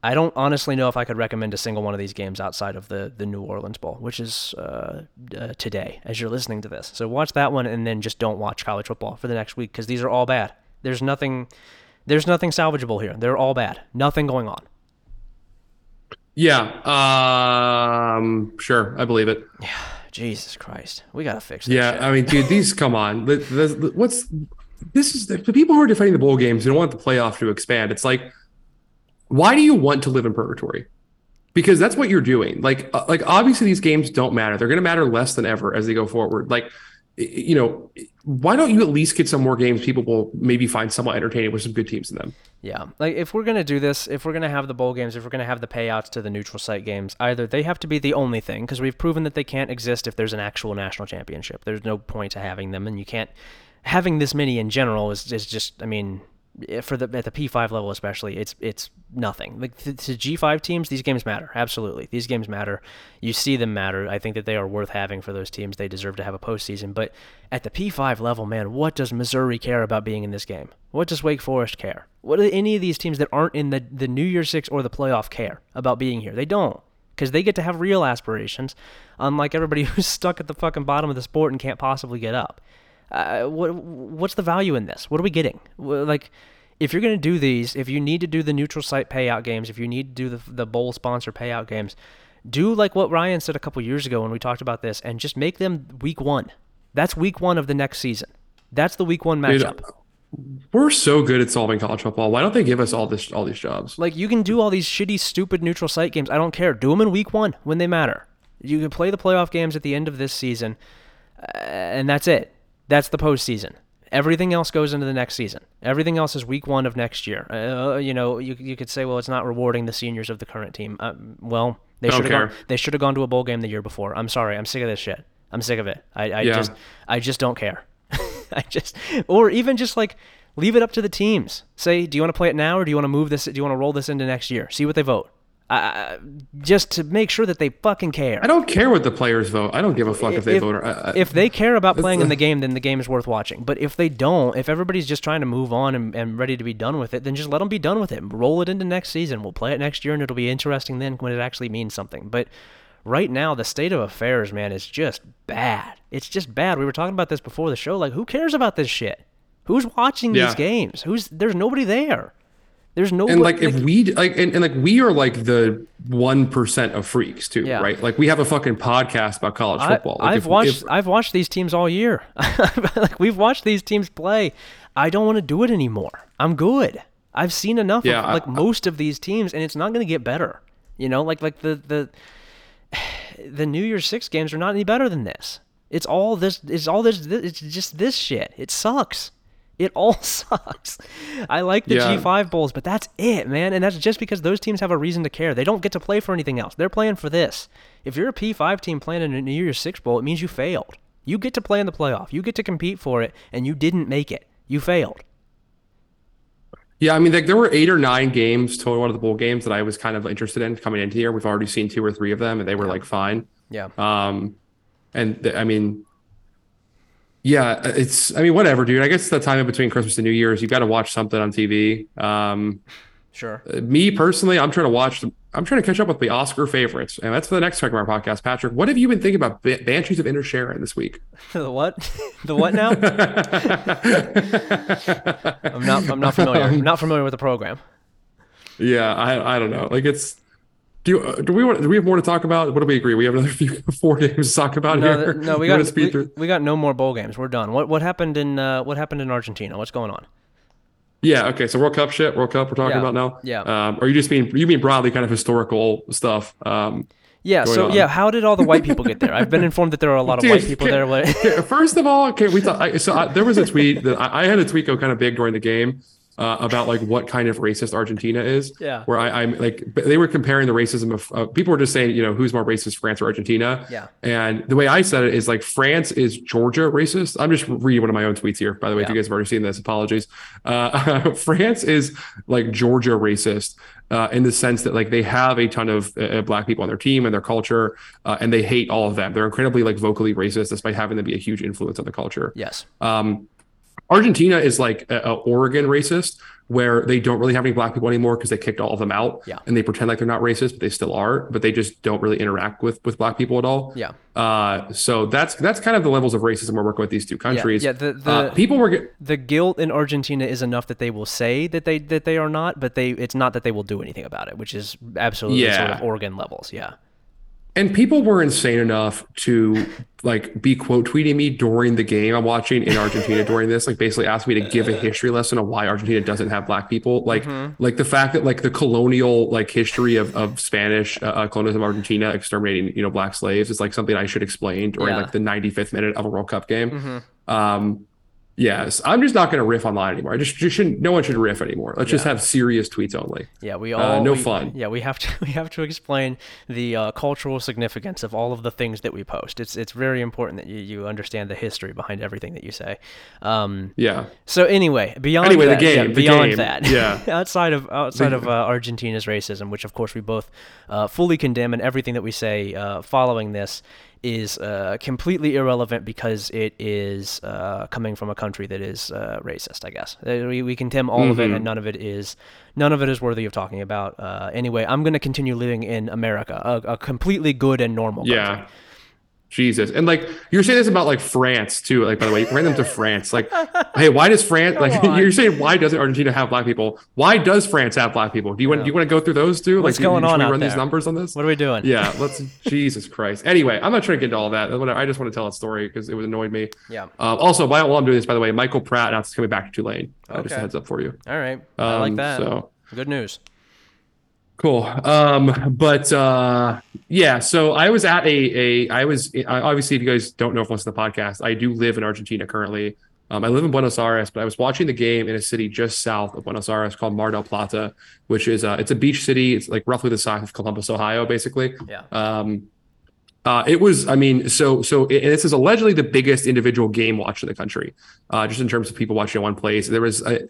I don't honestly know if I could recommend a single one of these games outside of the the New Orleans Bowl, which is uh, uh, today as you're listening to this. So watch that one and then just don't watch college football for the next week because these are all bad. There's nothing. There's nothing salvageable here. They're all bad. Nothing going on. Yeah. Um. Sure, I believe it. Jesus Christ, we gotta fix this. Yeah. shit. I mean, dude, these. Come on. The, the, the- what's this is the, people who are defending the bowl games. They don't want the playoff to expand. It's like, why do you want to live in purgatory? Because that's what you're doing. Like, uh, like obviously these games don't matter. They're going to matter less than ever as they go forward. Like, you know, why don't you at least get some more games people will maybe find somewhat entertaining with some good teams in them? Yeah, like if we're gonna do this, if we're gonna have the bowl games, if we're gonna have the payouts to the neutral site games, either they have to be the only thing because we've proven that they can't exist if there's an actual national championship. There's no point to having them, and you can't having this many in general is, is just, I mean, Eh, for the at the P5 level especially, it's it's nothing. Like to, to G5 teams, these games matter absolutely. These games matter. You see them matter. I think that they are worth having for those teams. They deserve to have a postseason. But at the P5 level, man, what does Missouri care about being in this game? What does Wake Forest care? What do any of these teams that aren't in the the New Year Six or the playoff care about being here? They don't. Because they get to have real aspirations, unlike everybody <laughs> who's stuck at the fucking bottom of the sport and can't possibly get up. Uh, what what's the value in this? What are we getting? Like, if you're going to do these, if you need to do the neutral site payout games, if you need to do the the bowl sponsor payout games, do like what Ryan said a couple years ago when we talked about this, and just make them week one. That's week one of the next season. That's the week one Dude, matchup. we're so good at solving college football. Why don't they give us all this all these jobs? Like you can do all these shitty, stupid neutral site games. I don't care. Do them in week one when they matter. You can play the playoff games at the end of this season, uh, and that's it. That's the postseason. Everything else goes into the next season. Everything else is week one of next year. Uh, you know, you you could say, well, it's not rewarding the seniors of the current team. Uh, well, they should have gone. They should have gone to a bowl game the year before. I'm sorry. I'm sick of this shit. I'm sick of it. I, I Yeah. just I just don't care. <laughs> I just or even just like leave it up to the teams. Say, do you want to play it now or do you want to move this? Do you want to roll this into next year? See what they vote. Uh, just to make sure that they fucking care. I don't care what the players vote. I don't give a fuck if they If- vote. Or, uh, if they care about playing in the- the game, then the game is worth watching. But if they don't, if everybody's just trying to move on and, and ready to be done with it, then just let them be done with it. Roll it into next season. We'll play it next year, and it'll be interesting then when it actually means something. But right now, the state of affairs, man, is just bad. It's just bad. We were talking about this before the show. Like, who cares about this shit? Who's watching Yeah. these games? Who's there's nobody there. There's no and like if we like and, and like we are like the one percent of freaks too, Yeah. right? Like we have a fucking podcast about college I, football. Like I've if- watched if- I've watched these teams all year. <laughs> like we've watched these teams play. I don't want to do it anymore. I'm good. I've seen enough Yeah, of I- like most of these teams and it's not going to get better. You know, like like the the <sighs> the New Year's 6 games are not any better than this. It's all this it's all this it's just this shit. It sucks. It all <laughs> sucks. I like the Yeah. G5 bowls, but that's it, man. And that's just because those teams have a reason to care. They don't get to play for anything else. They're playing for this. If you're a P5 team playing in a New Year's Six bowl, it means you failed. You get to play in the playoff. You get to compete for it, and you didn't make it. You failed. yeah, I mean, like there were eight or nine games total out of the bowl games that I was kind of interested in coming into the year. We've already seen two or three of them, and they were like fine. Yeah. Um, and th- I mean, yeah, it's I mean, whatever, dude. I guess the time in between Christmas and New Year's, you've got to watch something on TV. Um, Sure. me personally, I'm trying to watch. I'm trying to catch up with the Oscar favorites, and that's for the next segment of our podcast. Patrick, what have you been thinking about Ba- Banshees of Inisherin this week? <laughs> the what? <laughs> the what now? <laughs> I'm not. I'm not familiar. I'm not familiar with the program. yeah, I I don't know. Like it's. Do you, uh, do we want do we have more to talk about? What do we agree? We have another <laughs> few four games to talk about No, here. no, we You got speed we, we got no more bowl games. We're done. What what happened in uh, what happened in Argentina? What's going on? Yeah. Okay. So World Cup shit. World Cup. We're talking Yeah, about now. yeah. Um, or you just mean you mean broadly kind of historical stuff? Um, Yeah. So on. yeah, how did all the white people get there? I've been informed that there are a lot of <laughs> Dude, white people can- there. What- First of all, okay, we thought I, so. I, there was a tweet that I, I had a tweet go kind of big during the game uh, about like what kind of racist Argentina is. Yeah. Where I, I'm like, they were comparing the racism of uh, people were just saying, you know, who's more racist, France or Argentina? Yeah. And the way I said it is like France is Georgia racist. I'm just reading one of my own tweets here, by the way. If you guys have already seen this, apologies. Uh, <laughs> France is like Georgia racist. Uh, in the sense that like they have a ton of uh, black people on their team and their culture, uh, and they hate all of them. They're incredibly like vocally racist, despite having to be a huge influence on the culture. yes. Um, Argentina is like a, a Oregon racist, where they don't really have any black people anymore because they kicked all of them out, Yeah. and they pretend like they're not racist, but they still are. But they just don't really interact with with black people at all. Yeah. Uh, so that's that's kind of the levels of racism we're working with these two countries. yeah, the- the- uh, people were get, The guilt in Argentina is enough that they will say that they that they are not, but they it's not that they will do anything about it, which is absolutely sort of Oregon levels. Yeah. And people were insane enough to like be quote tweeting me during the game I'm watching in Argentina during this, like basically asked me to give a history lesson on why Argentina doesn't have black people. Like, Mm-hmm. like the fact that like the colonial like history of, of Spanish uh, uh, colonialism of Argentina exterminating you know black slaves is like something I should explain during Yeah. like the 95th minute of a World Cup game. Mhm. Um, yes, I'm just not going to riff online anymore. I just, just shouldn't. No one should riff anymore. Let's just have serious tweets only. Yeah, we Uh, all no we- fun. Yeah, we have to <laughs> we have to explain the uh, cultural significance of all of the things that we post. It's it's very important that you, you understand the history behind everything that you say. Um, Yeah. so anyway, beyond Anyway, the that, yeah, game, the beyond game, that, yeah. <laughs> outside of outside of uh, Argentina's racism, which of course we both uh, fully condemn, and everything that we say uh, following this is uh, completely irrelevant because it is uh, coming from a country that is uh, racist. I guess Uh, we, we condemn all of it, Mhm. and none of it is none of it is worthy of talking about. Uh, anyway, I'm going to continue living in America, a, a completely good and normal country. Yeah. Jesus. And like you're saying this about like France too. Like by the way, you ran them to France. Like, hey, why does France Come like <laughs> on. you're saying why doesn't Argentina have black people? Why does France have black people? Do you want do you want to go through those two? What's like, do you- going should on run these numbers on this? What are we doing? Yeah, let's <laughs> Jesus Christ. Anyway, I'm not trying to get into all that. I just want to tell a story because it would annoyed me. Yeah. Um, also, while I'm doing this, by the way, Michael Pratt announced coming back to Tulane. Uh, Just a heads up for you. All right. I like Um, that. So Good news. Cool. Um, but uh, yeah, so I was at a a I was I, obviously if you guys don't know if listen to the podcast, I do live in Argentina currently. Um, I live in Buenos Aires, but I was watching the game in a city just south of Buenos Aires called Mar del Plata, which is uh, it's a beach city. It's like roughly the size of Columbus, Ohio, basically. Yeah. Um, uh, it was, I mean, so so, and this is allegedly the biggest individual game watch in the country, uh, just in terms of people watching in one place. There was, I,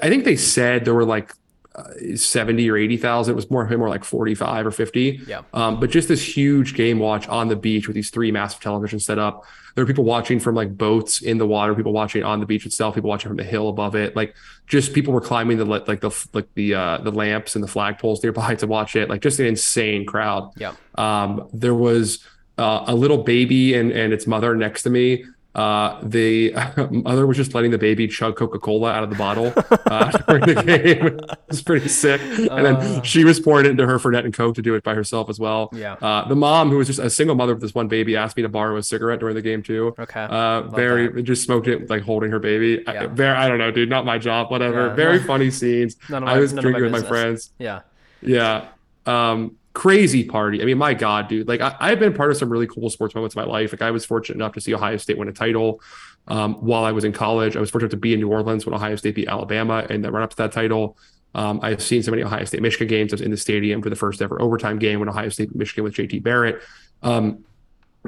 I think they said there were like uh, seventy or eighty thousand. It was more more like forty five or fifty. Yeah. Um, but just this huge game watch on the beach with these three massive televisions set up. There were people watching from like boats in the water, people watching on the beach itself, people watching from the hill above it. Like just people were climbing the like the like the uh, the lamps and the flagpoles nearby <laughs> to watch it. Like just an insane crowd. Yeah. Um, there was uh, a little baby and and its mother next to me. Uh, the <laughs> mother was just letting the baby chug Coca Cola out of the bottle uh, <laughs> <laughs> during the game. it was pretty sick. And then Uh. she was pouring it into her Fernet and Coke to do it by herself as well. Yeah. Uh, the mom, who was just a single mother with this one baby, asked me to borrow a cigarette during the game too. Okay. Uh, very just smoked it like holding her baby. I, Yeah. very, I don't know, dude. Not my job. Whatever. Yeah. very funny scenes. None of I my- was of my drinking with my friends. yeah. Yeah. Um, crazy party. I mean, my God, dude. Like I, I've been part of some really cool sports moments in my life. Like I was fortunate enough to see Ohio State win a title. Um, while I was in college, I was fortunate to be in New Orleans when Ohio State beat Alabama and the run up to that title. Um, I've seen so many Ohio State Michigan games. I was in the stadium for the first ever overtime game when Ohio State Michigan with JT Barrett. Um,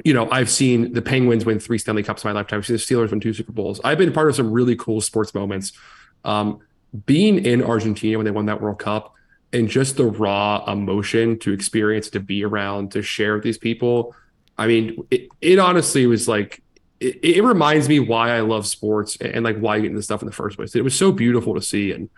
you know, I've seen the Penguins win three Stanley Cups in my lifetime. I've seen the Steelers win two Super Bowls. I've been part of some really cool sports moments. Um, being in Argentina when they won that World Cup and just the raw emotion to experience, to be around, to share with these people. I mean, it, it honestly was like, it, it reminds me why I love sports and, and like why I get into stuff in the first place. It was so beautiful to see. And,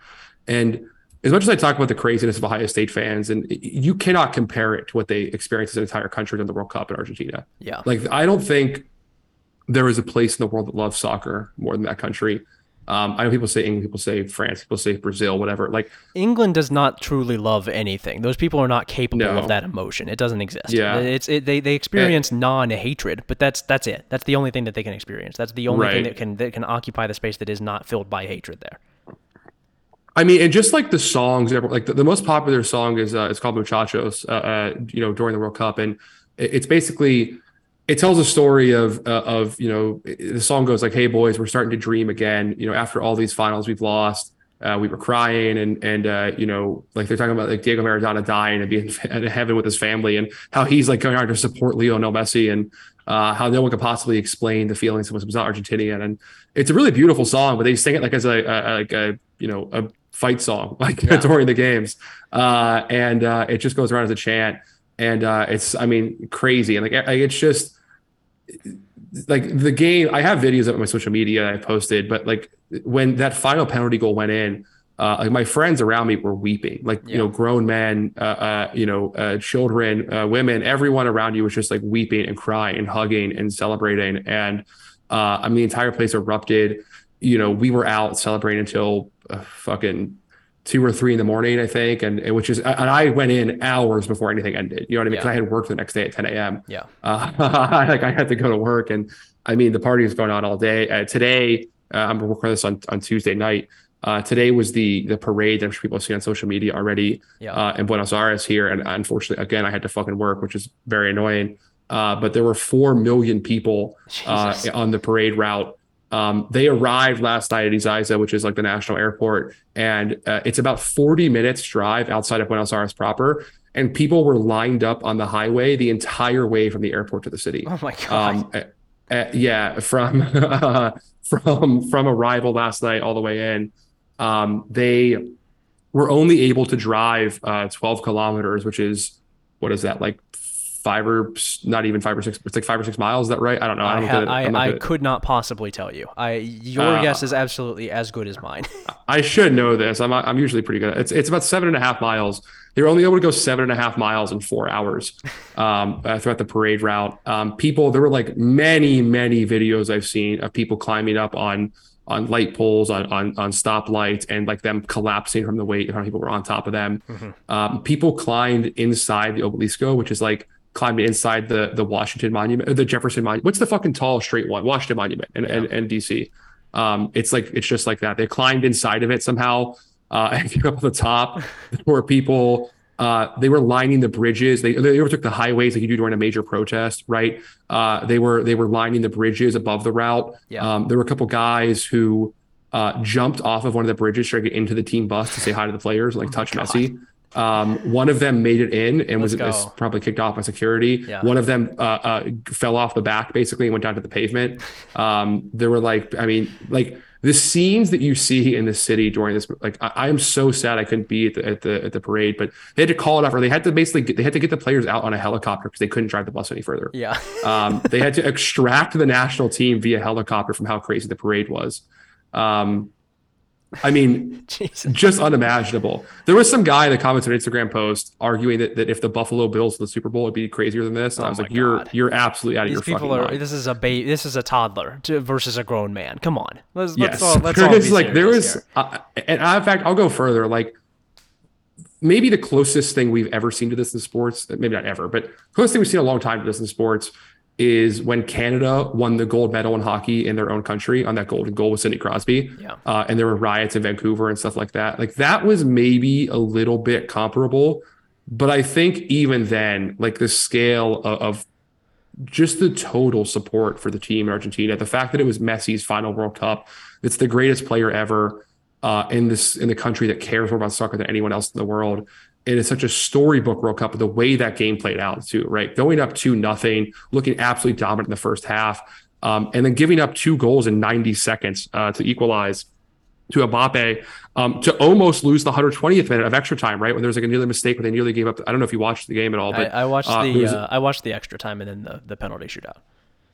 and as much as I talk about the craziness of Ohio State fans, and you cannot compare it to what they experienced as an entire country during the World Cup in Argentina. Yeah. Like, I don't think there is a place in the world that loves soccer more than that country. Um, I know people say England, people say France, people say Brazil, whatever. Like, England does not truly love anything. Those people are not capable No. of that emotion. It doesn't exist. Yeah. It's it, they they experience non-hatred, but that's that's it. That's the only thing that they can experience. That's the only thing that can that can occupy the space that is not filled by hatred there. I mean, and just like the songs, like the, the most popular song is uh, it's called Muchachos. Uh, uh, you know, during the World Cup, and it's basically it tells a story of uh, of you know the song goes like, "Hey boys, we're starting to dream again." You know, after all these finals we've lost, uh, we were crying, and and uh, you know, like they're talking about like Diego Maradona dying and being <laughs> in heaven with his family, and how he's like going out to support Lionel Messi, and uh, how no one could possibly explain the feelings of not Argentinian, and it's a really beautiful song, but they sing it like as a, a like a you know a fight song <laughs> like Yeah. during the games, uh, and uh, it just goes around as a chant, and uh, it's I mean crazy, and like it's just like the game. I have videos of my social media I posted, but like when that final penalty goal went in. Uh, like my friends around me were weeping, like you know, grown men, uh, uh, you know, uh, children, uh, women, everyone around you was just like weeping and crying and hugging and celebrating. And uh, I mean, the entire place erupted. You know, we were out celebrating until uh, fucking two or three in the morning, I think, and, and which is, and I went in hours before anything ended. You know what I mean? 'Cause Yeah. I had work the next day at 10 a.m. Yeah. Uh, <laughs> like I had to go to work, and I mean, the party was going on all day. Uh, today, uh, I'm recording this on, on Tuesday night. Uh, today was the the parade that I'm sure people have seen on social media already Yeah. uh, in Buenos Aires here, and unfortunately, again, I had to fucking work, which is very annoying. Uh, but there were four million people uh, on the parade route. Um, they arrived last night at Ezeiza, which is like the national airport, and uh, it's about 40 minutes drive outside of Buenos Aires proper. And people were lined up on the highway the entire way from the airport to the city. oh my god. Um, uh, uh, yeah, from <laughs> from from arrival last night all the way in, um, they were only able to drive uh, 12 kilometers, which is what is that like five or not even five or six. It's like five or six miles. Is that right? I don't know. I, I, don't ha- I, not I could not possibly tell you. I your Uh, guess is absolutely as good as mine. <laughs> I should know this. I'm I'm usually pretty good. It's it's about seven and a half miles. They were only able to go seven and a half miles in four hours <laughs> um, uh, throughout the parade route. Um, people, there were like many many videos I've seen of people climbing up on on light poles, on on on stoplights, and like them collapsing from the weight. How many people were on top of them? Um, people climbed inside the obelisco, which is like climbed inside the the Washington Monument, or the Jefferson Monument. What's the fucking tall straight one? Washington Monument and and, and DC. Um, it's like it's just like that. They climbed inside of it somehow. Uh, <laughs> and came up on the top where people uh, they were lining the bridges. They they overtook the highways like you do during a major protest, right? Uh, they were they were lining the bridges above the route. Yeah. Um, there were a couple guys who uh, jumped off of one of the bridges trying to get into the team bus to say hi to the players, like touch Oh God. Messi. Um, one of them made it in and was Let's was go. probably kicked off by security. Yeah. One of them uh, uh, fell off the back basically and went down to the pavement. <laughs> Um, there were like, I mean, like the scenes that you see in the city during this, like I, I am so sad I couldn't be at the, at the at the parade, but they had to call it off, or they had to basically get, they had to get the players out on a helicopter because they couldn't drive the bus any further. yeah. <laughs> Um, they had to extract the national team via helicopter from how crazy the parade was. Um, I mean, <laughs> just unimaginable. There was some guy in the comments on Instagram post arguing that, that if the Buffalo Bills the Super Bowl would be crazier than this. And Oh I was like, you're you're absolutely out of These your people fucking are. mind. This is a ba- This is a toddler to, versus a grown man. Come on. Let's yes, let's all let's there all is like there here. uh, and I, in fact, I'll go further. Like maybe the closest thing we've ever seen to this in sports, maybe not ever, but closest thing we've seen a long time to this in sports is when Canada won the gold medal in hockey in their own country on that golden goal with Sidney Crosby. Yeah. Uh, and there were riots in Vancouver and stuff like that. Like that was maybe a little bit comparable, but I think even then, like the scale of, of just the total support for the team in Argentina, the fact that it was Messi's final World Cup, it's the greatest player ever uh, in this in the country that cares more about soccer than anyone else in the world. It is such a storybook World Cup, the way that game played out too, right? Going up two nothing, looking absolutely dominant in the first half, um, and then giving up two goals in 90 seconds uh, to equalize to Mbappe um, to almost lose the 120th minute of extra time, right? When there was like a nearly mistake when they nearly gave up. I don't know if you watched the game at all, but I watched uh, the was- uh, I watched the extra time and then the, the penalty shootout.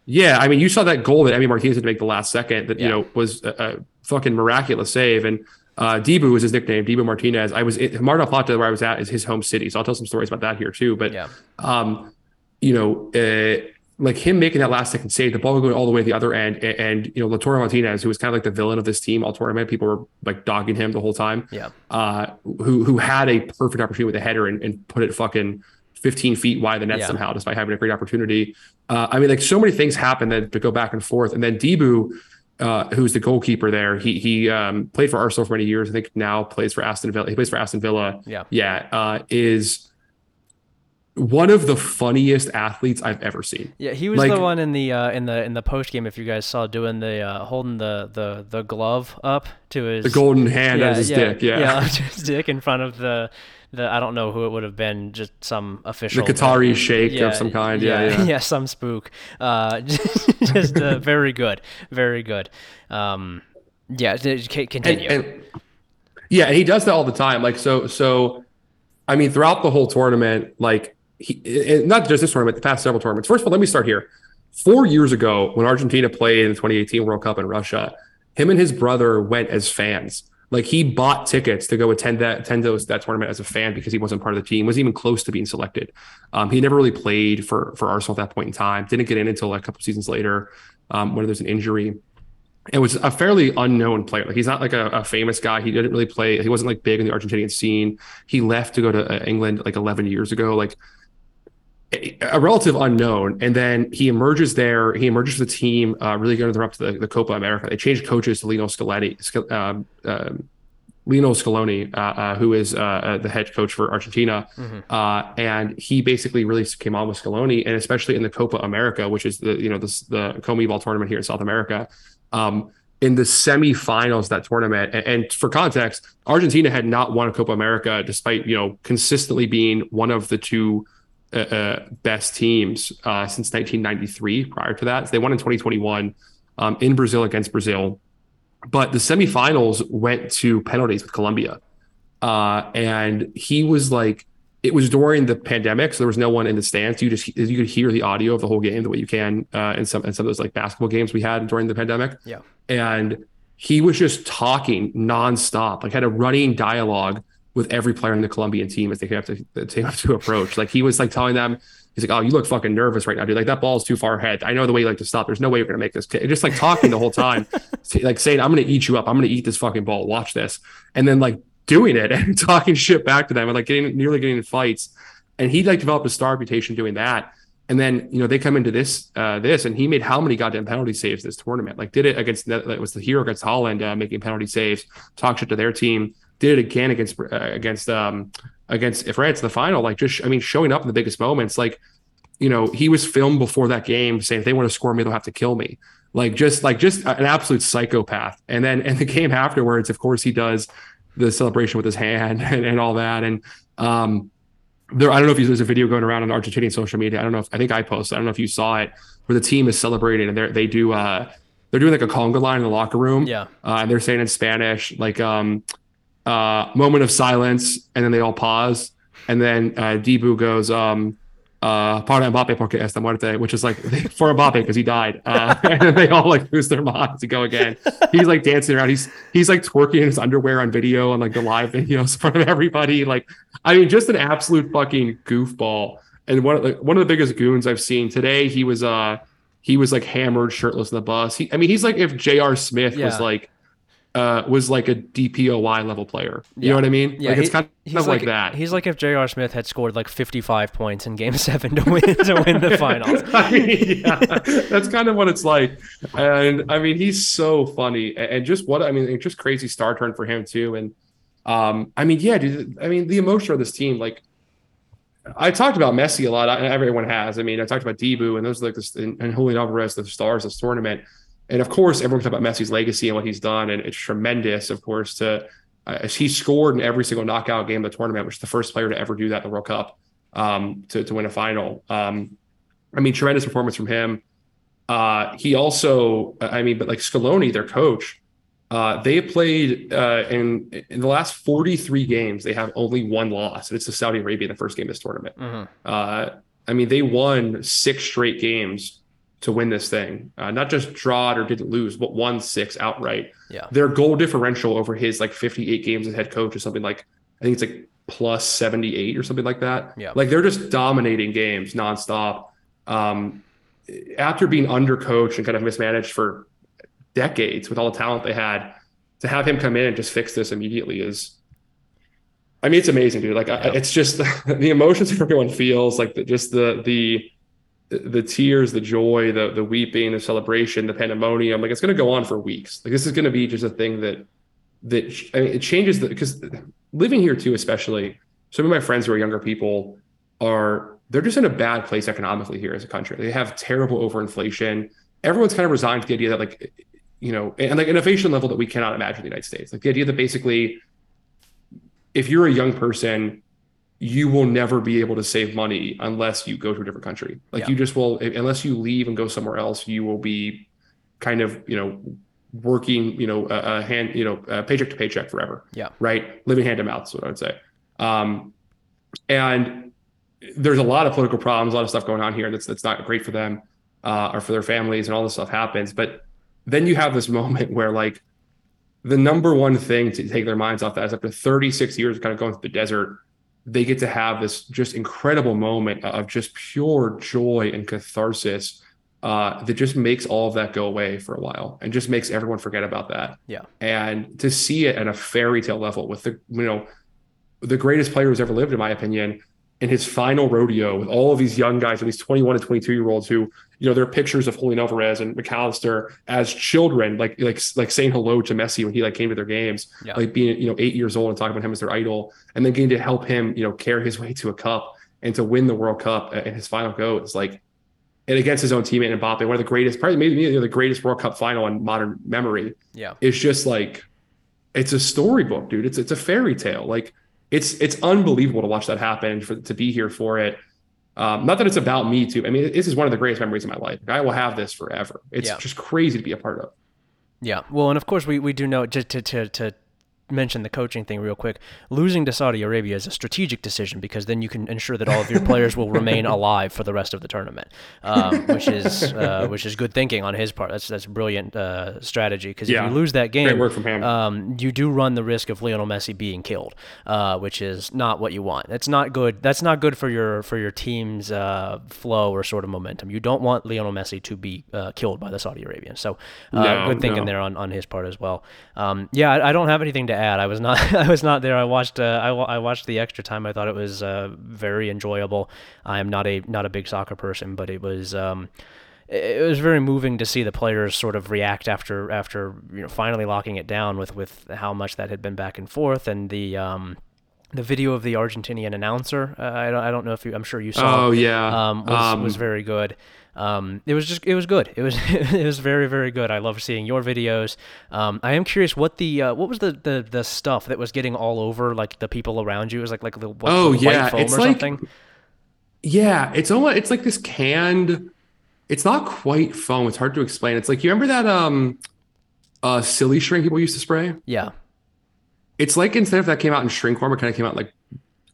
Yeah, I mean, you saw that goal that Emi Martinez had to make the last second that, you know, was a, a fucking miraculous save. And uh, Dibu was his nickname, Dibu Martinez. I was in Mar del Plata, where I was at, is his home city. So I'll tell some stories about that here too. But, Yeah. um, you know, uh, like him making that last second save, the ball going all the way to the other end. And, and you know, Lautaro Martinez, who was kind of like the villain of this team all tournament, people were like dogging him the whole time Yeah. uh, who who had a perfect opportunity with a header and, and put it fucking 15 feet wide of the net Yeah. somehow, despite having a great opportunity. Uh, I mean, like so many things happen that to go back and forth. And then Dibu, uh, who's the goalkeeper there, he he um, played for Arsenal for many years. I think now plays for Aston Villa. He plays for Aston Villa. Yeah. Yeah, uh, is one of the funniest athletes I've ever seen. Yeah, he was Like- the one in the uh, in the in the post game. If you guys saw, doing the uh, holding the, the the glove up to his The golden hand yeah, as his yeah, dick. Yeah. yeah, <laughs> <laughs> his dick in front of the the I don't know who it would have been, just some official. The but- Qatari sheikh of some kind. Yeah, yeah. <laughs> some spook. Uh, just uh, very good, very good. Um, yeah, continue. and, and yeah, and he does that all the time. Like so, so I mean, throughout the whole tournament, like he, not just this tournament, the past several tournaments. First of all, let me start here. Four years ago, when Argentina played in the 2018 World Cup in Russia, him and his brother went as fans. Like he bought tickets to go attend that attend those that tournament as a fan because he wasn't part of the team, wasn't even close to being selected. Um, he never really played for for Arsenal at that point in time. Didn't get in until like a couple seasons later, um, when there's an injury it was a fairly unknown player. Like he's not like a, a famous guy. He didn't really play. He wasn't like big in the Argentinian scene. He left to go to uh, England like 11 years ago. Like a, relative unknown. And then he emerges there. He emerges the team, uh, really going up to the, the Copa America. They changed coaches to Lino Scaloni, Scal- um, um, Lino Scaloni, uh, uh, who is uh, uh, the head coach for Argentina, uh, and he basically really came on with Scaloni, and especially in the Copa America, which is the you know the the CONMEBOL tournament here in South America. Um, in the semifinals of that tournament, and, and for context, Argentina had not won a Copa America despite you know consistently being one of the two uh, uh, best teams uh, since 1993. Prior to that, so they won in 2021 um, in Brazil against Brazil but the semifinals went to penalties with Colombia. Uh, and he was like it was during the pandemic, so there was no one in the stands. You just you could hear the audio of the whole game the way you can uh, in some in some of those like basketball games we had during the pandemic. Yeah, and he was just talking nonstop, like had a running dialogue with every player in the Colombian team as they up to the team up to approach. Like he was like telling them, he's like, "Oh, you look fucking nervous right now, dude. Like that ball's too far ahead. I know the way you like to stop. There's no way you're gonna make this." Just like talking the whole time, <laughs> like saying, "I'm gonna eat you up. I'm gonna eat this fucking ball. Watch this." And then like doing it <laughs> and talking shit back to them and like getting nearly getting in fights. And he like developed a star reputation doing that. And then you know they come into this uh, this and he made how many goddamn penalty saves this tournament? Like did it against it was the hero against Holland uh, making penalty saves, talk shit to their team. Did it again against uh, against um against France in the final. Like just I mean showing up in the biggest moments. Like you know he was filmed before that game saying if they want to score me they'll have to kill me. Like just like just an absolute psychopath. And then in the game afterwards, of course he does the celebration with his hand <laughs> and, and all that. And um, there, I don't know if there's a video going around on Argentinian social media. I don't know if I think I posted. I don't know if you saw it, where the team is celebrating and they they do uh they're doing like a conga line in the locker room. Yeah, uh, and they're saying in Spanish like um uh moment of silence, and then they all pause, and then uh, Dibu goes um uh, para Mbappe porque esta muerte, which is like <laughs> for Mbappe because he died. Uh, <laughs> and they all like lose their minds to go again. He's like dancing around. He's he's like twerking in his underwear on video on like the live <laughs> videos in front of everybody. Like, I mean, just an absolute fucking goofball. And one of the one of the biggest goons I've seen today. He was uh he was like hammered, shirtless in the bus. He, I mean, he's like if J.R. Smith yeah. was like uh, was like a DPOY level player. You yeah. know what I mean? Yeah, like it's kind of like, like, that. He's like if J.R. Smith had scored like 55 points in Game <laughs> Seven to win to win the <laughs> finals. <laughs> I mean, yeah, that's kind of what it's like. And I mean, he's so funny, and just what I mean, just crazy star turn for him too. And um, I mean, yeah, dude. I mean, the emotion of this team, like. I talked about Messi a lot. Everyone has. I mean, I talked about Dibu and those like this and, and Julian Alvarez, the stars of this tournament. And of course, everyone talks about Messi's legacy and what he's done, and it's tremendous, of course. To uh, he scored in every single knockout game of the tournament, which is the first player to ever do that in the World Cup um, to to win a final. Um, I mean, tremendous performance from him. Uh, he also, I mean, but like Scaloni, their coach, uh, they played uh, in in the last 43 games. They have only one loss, and it's to Saudi Arabia in the first game of this tournament. Mm-hmm. Uh, I mean, they won six straight games to win this thing. Uh, not just drawed or didn't lose, but won six outright. Yeah. Their goal differential over his like 58 games as head coach is something like I think it's like plus 78 or something like that. Yeah. Like they're just dominating games nonstop. Um, after being undercoached and kind of mismanaged for decades with all the talent they had, to have him come in and just fix this immediately is I mean, it's amazing, dude. Like, yeah. I, it's just <laughs> the emotions everyone feels, like the, just the the the tears, the joy, the the weeping, the celebration, the pandemonium. Like it's going to go on for weeks. Like this is going to be just a thing that that I mean, it changes the because living here too, especially some of my friends who are younger people are they're just in a bad place economically here as a country. They have terrible overinflation. Everyone's kind of resigned to the idea that like you know and like innovation level that we cannot imagine in the United States. Like the idea that basically if you're a young person you will never be able to save money unless you go to a different country. Like yeah. you just will, unless you leave and go somewhere else, you will be kind of, you know, working, you know, a, hand, you know, paycheck to paycheck forever. Yeah. Right. Living hand to mouth is what I would say. Um, and there's a lot of political problems, a lot of stuff going on here that's that's not great for them uh, or for their families, and all this stuff happens. But then you have this <laughs> moment where like the number one thing to take their minds off that is after 36 years of kind of going through the desert they get to have this just incredible moment of just pure joy and catharsis uh, that just makes all of that go away for a while and just makes everyone forget about that. Yeah. And to see it at a fairy tale level with the, you know, the greatest player who's ever lived, in my opinion, in his final rodeo with all of these young guys and these 21 to 22 year olds who, you know, there are pictures of Julian Alvarez and Mac Allister as children, like like like saying hello to Messi when he like came to their games, yeah. like being you know eight years old and talking about him as their idol, and then getting to help him, you know, carry his way to a cup and to win the World Cup in his final go. is like and against his own teammate Mbappe, one of the greatest, probably maybe the greatest World Cup final in modern memory. Yeah, it's just like it's a storybook, dude. It's it's a fairy tale. Like it's it's unbelievable to watch that happen for to be here for it. Um, not that it's about me too. I mean, this is one of the greatest memories of my life. I will have this forever. It's yeah. just crazy to be a part of. Yeah. Well, and of course we, we do know just to, to, to mention the coaching thing real quick. Losing to Saudi Arabia is a strategic decision because then you can ensure that all of your <laughs> players will remain alive for the rest of the tournament, um, which is uh, which is good thinking on his part. That's that's brilliant uh, strategy because Yeah. if you lose that game, Great work from him. um, you do run the risk of Lionel Messi being killed, uh, which is not what you want. That's not good. That's not good for your for your team's uh, flow or sort of momentum. You don't want Lionel Messi to be uh, killed by the Saudi Arabians. So uh, No, good thinking no. there on, on his part as well. Um, yeah, I, I don't have anything to add. I was not <laughs> I was not there. I watched uh, I, I watched the extra time. I thought it was uh, very enjoyable. I am not a not a big soccer person, but it was. Um, it was very moving to see the players sort of react after after you know finally locking it down with with how much that had been back and forth and the um the video of the Argentinian announcer uh, I don't I don't know if you I'm sure you saw Oh, yeah. um was, Um, was very good um it was just it was good it was <laughs> it was very very good I love seeing your videos um I am curious what the uh, what was the, the the stuff that was getting all over like the people around you it was like like the what, Oh, yeah, foam it's or like- something Yeah, it's almost it's like this canned. It's not quite foam. It's hard to explain. It's like you remember that um, uh, Silly String people used to spray. yeah It's like instead of that came out in shrink form, it kind of came out like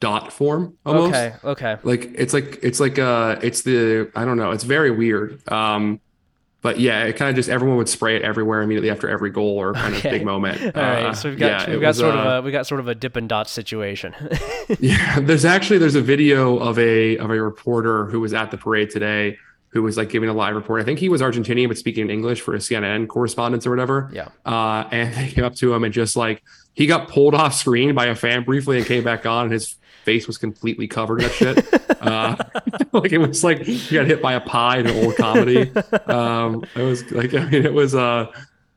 dot form almost. okay okay Like it's like it's like uh, it's the I don't know. It's very weird. Um, but yeah, it kind of just everyone would spray it everywhere immediately after every goal or kind of big moment. <laughs> All right, Uh, so we've got yeah, we've got was, sort uh, of a we got sort of a Dippin' Dot situation. <laughs> Yeah, there's actually there's a video of a of a reporter who was at the parade today who was like giving a live report. I think he was Argentinian but speaking in English for a CNN correspondence or whatever. yeah. Uh, and <laughs> they came up to him and just like he got pulled off screen by a fan briefly and came back on and his face was completely covered in that shit. uh, <laughs> like it was like he got hit by a pie in an old comedy. <laughs> Um, it was like I mean it was uh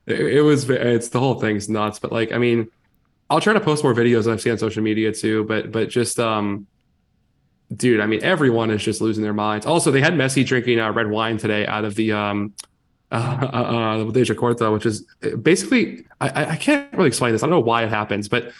it, it was it's the whole thing's nuts. But like I mean I'll try to post more videos I've seen on social media too, but but just um dude, I mean everyone is just losing their minds. Also, they had Messi drinking uh, red wine today out of the um uh, <laughs> uh, uh the Botella Corta, which is uh, basically I- I can't really explain this. I don't know why it happens, but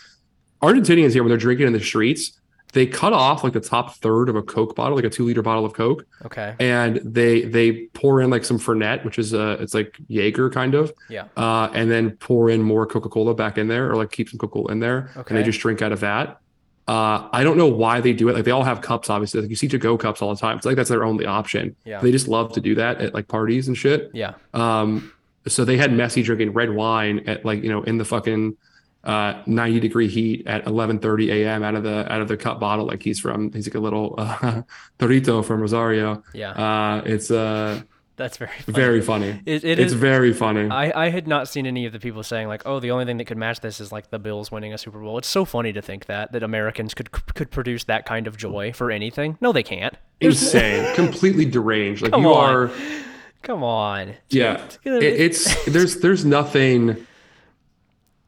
Argentinians here when they're drinking in the streets, they cut off like the top third of a Coke bottle, like a two liter bottle of Coke, Okay. and they they pour in like some Fernet, which is uh it's like Jaeger kind of, Yeah. uh, and then pour in more Coca Cola back in there, or like keep some Coca Cola in there, okay. and they just drink out of that. Uh, I don't know why they do it. Like they all have cups, obviously. Like you see to go cups all the time. It's like that's their only option. Yeah. They just love to do that at like parties and shit. Yeah. Um, so they had Messi drinking red wine at like you know in the fucking uh 90 degree heat at 11:30 a.m. out of the out of the cup bottle like he's from he's like a little uh, <laughs> Torito from Rosario. Yeah. Uh, it's uh That's very funny. very funny. It, it it's is- very funny. I, I had not seen any of the people saying like, oh, the only thing that could match this is like the Bills winning a Super Bowl. It's so funny to think that that Americans could could produce that kind of joy for anything. No, they can't. Insane, <laughs> completely deranged. Like Come you on. are. Come on. Yeah, it's there's there's nothing.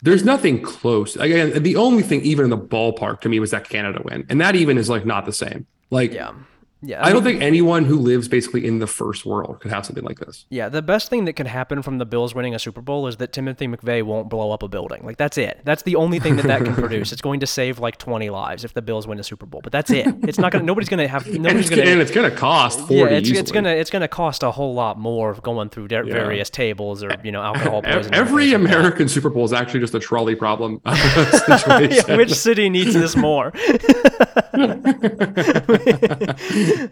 There's nothing close. Again, the only thing even in the ballpark to me was that Canada win, and that even is like not the same. Like, Yeah. Yeah. I don't think anyone who lives basically in the first world could have something like this. Yeah, the best thing that could happen from the Bills winning a Super Bowl is that Timothy McVeigh won't blow up a building. Like that's it. That's the only thing that that can <laughs> produce. It's going to save like 20 lives if the Bills win a Super Bowl. But that's it. It's not going to nobody's going to have <laughs> And nobody's it's, going and to it's gonna cost forty. yeah, it's, it's gonna it's gonna cost a whole lot more going through their various tables or you know alcohol poisoning. Every like. American Super Bowl is actually just a trolley problem <laughs> situation. yeah, which city needs this more?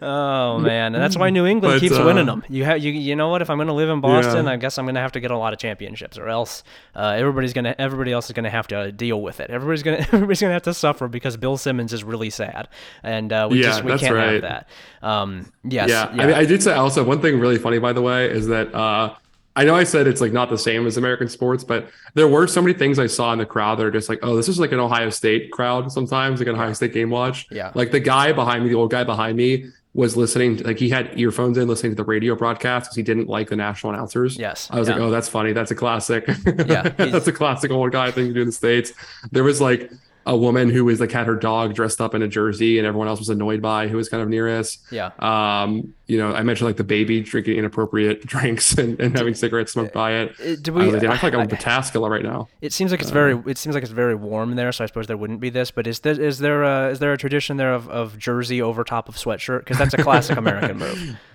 Oh man, and that's why New England But, keeps uh, winning them. You have you you know what? If I'm going to live in Boston, Yeah. I guess I'm going to have to get a lot of championships, or else uh, everybody's gonna everybody else is going to have to deal with it. Everybody's gonna <laughs> everybody's gonna have to suffer because Bill Simmons is really sad, and uh, we Yeah, just we can't have that. Um, yes, yeah, I mean, I did say also one thing really funny, by the way, is that uh, I know I said it's like not the same as American sports, but there were so many things I saw in the crowd that are just like, oh, this is like an Ohio State crowd sometimes, like an Ohio State game watch. Yeah. Like the guy behind me, the old guy behind me, was listening, to, like he had earphones in, listening to the radio broadcast because he didn't like the national announcers. Yes, I was like, oh, that's funny. That's a classic. Yeah, <laughs> that's a classic old guy thing to do in the states. There was like a woman who was like had her dog dressed up in a jersey, and everyone else was annoyed by who was kind of near us. yeah. Um, you know, I mentioned like the baby drinking inappropriate <laughs> drinks and, and having cigarettes smoked by it. Uh, do I, we- was like, I feel like I'm I- in Pataskala right now. It seems like it's very. It seems like it's very warm there, so I suppose there wouldn't be this. But is there is there a, is there a tradition there of, of jersey over top of sweatshirt? Because that's a classic American move. <laughs>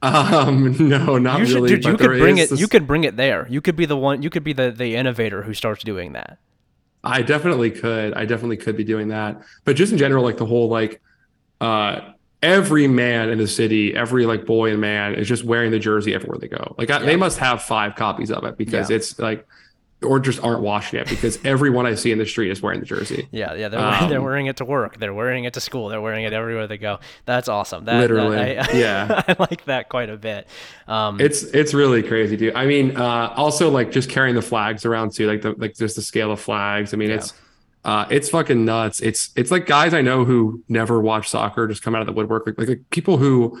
Um, no, not You should, really. dude. You could bring it. this- You could bring it there. You could be the one. You could be the the innovator who starts doing that. I definitely could. I definitely could be doing that. But just in general, like the whole like uh every man in the city, every like boy and man is just wearing the jersey everywhere they go. Like I, Yeah. they must have five copies of it because Yeah. it's like or just aren't washing it because everyone I see in the street is wearing the jersey. Yeah, yeah, they're wearing, they're Um, wearing it to work. They're wearing it to school. They're wearing it everywhere they go. That's awesome. That, that- Literally, I, <laughs> yeah. I like that quite a bit. Um, It's it's really crazy, dude. I mean, uh, also like just carrying the flags around too, like the like just the scale of flags. I mean, Yeah. it's uh, it's fucking nuts. It's it's like guys I know who never watch soccer just come out of the woodwork. Like, like, like people who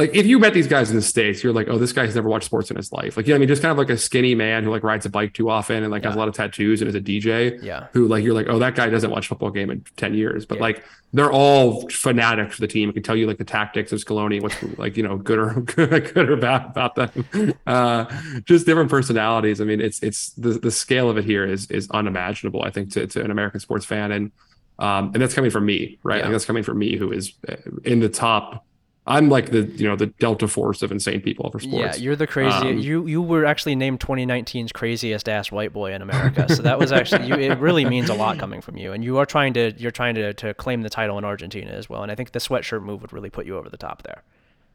like if you met these guys in the states, you're like, oh, this guy's never watched sports in his life. Like, you know, I mean, just kind of like a skinny man who like rides a bike too often and like has a lot of tattoos and is a DJ. yeah, Who like you're like, oh, that guy doesn't watch football game in ten years, but Yeah. like they're all fanatics for the team. I can tell you like the tactics of Scaloni, what's like you know good or good, <laughs> good or bad about them. Uh, just different personalities. I mean, it's it's the the scale of it here is is unimaginable. I think to, to an American sports fan, and um, and that's coming from me, right? Yeah. Like that's coming from me, who is uh, in the top. I'm like the you know the delta force of insane people for sports. yeah. You're the crazy. Um, you you were actually named 2019's craziest ass white boy in America. So that was actually you. It really means a lot coming from you, and you are trying to you're trying to to claim the title in Argentina as well. And I think the sweatshirt move would really put you over the top there.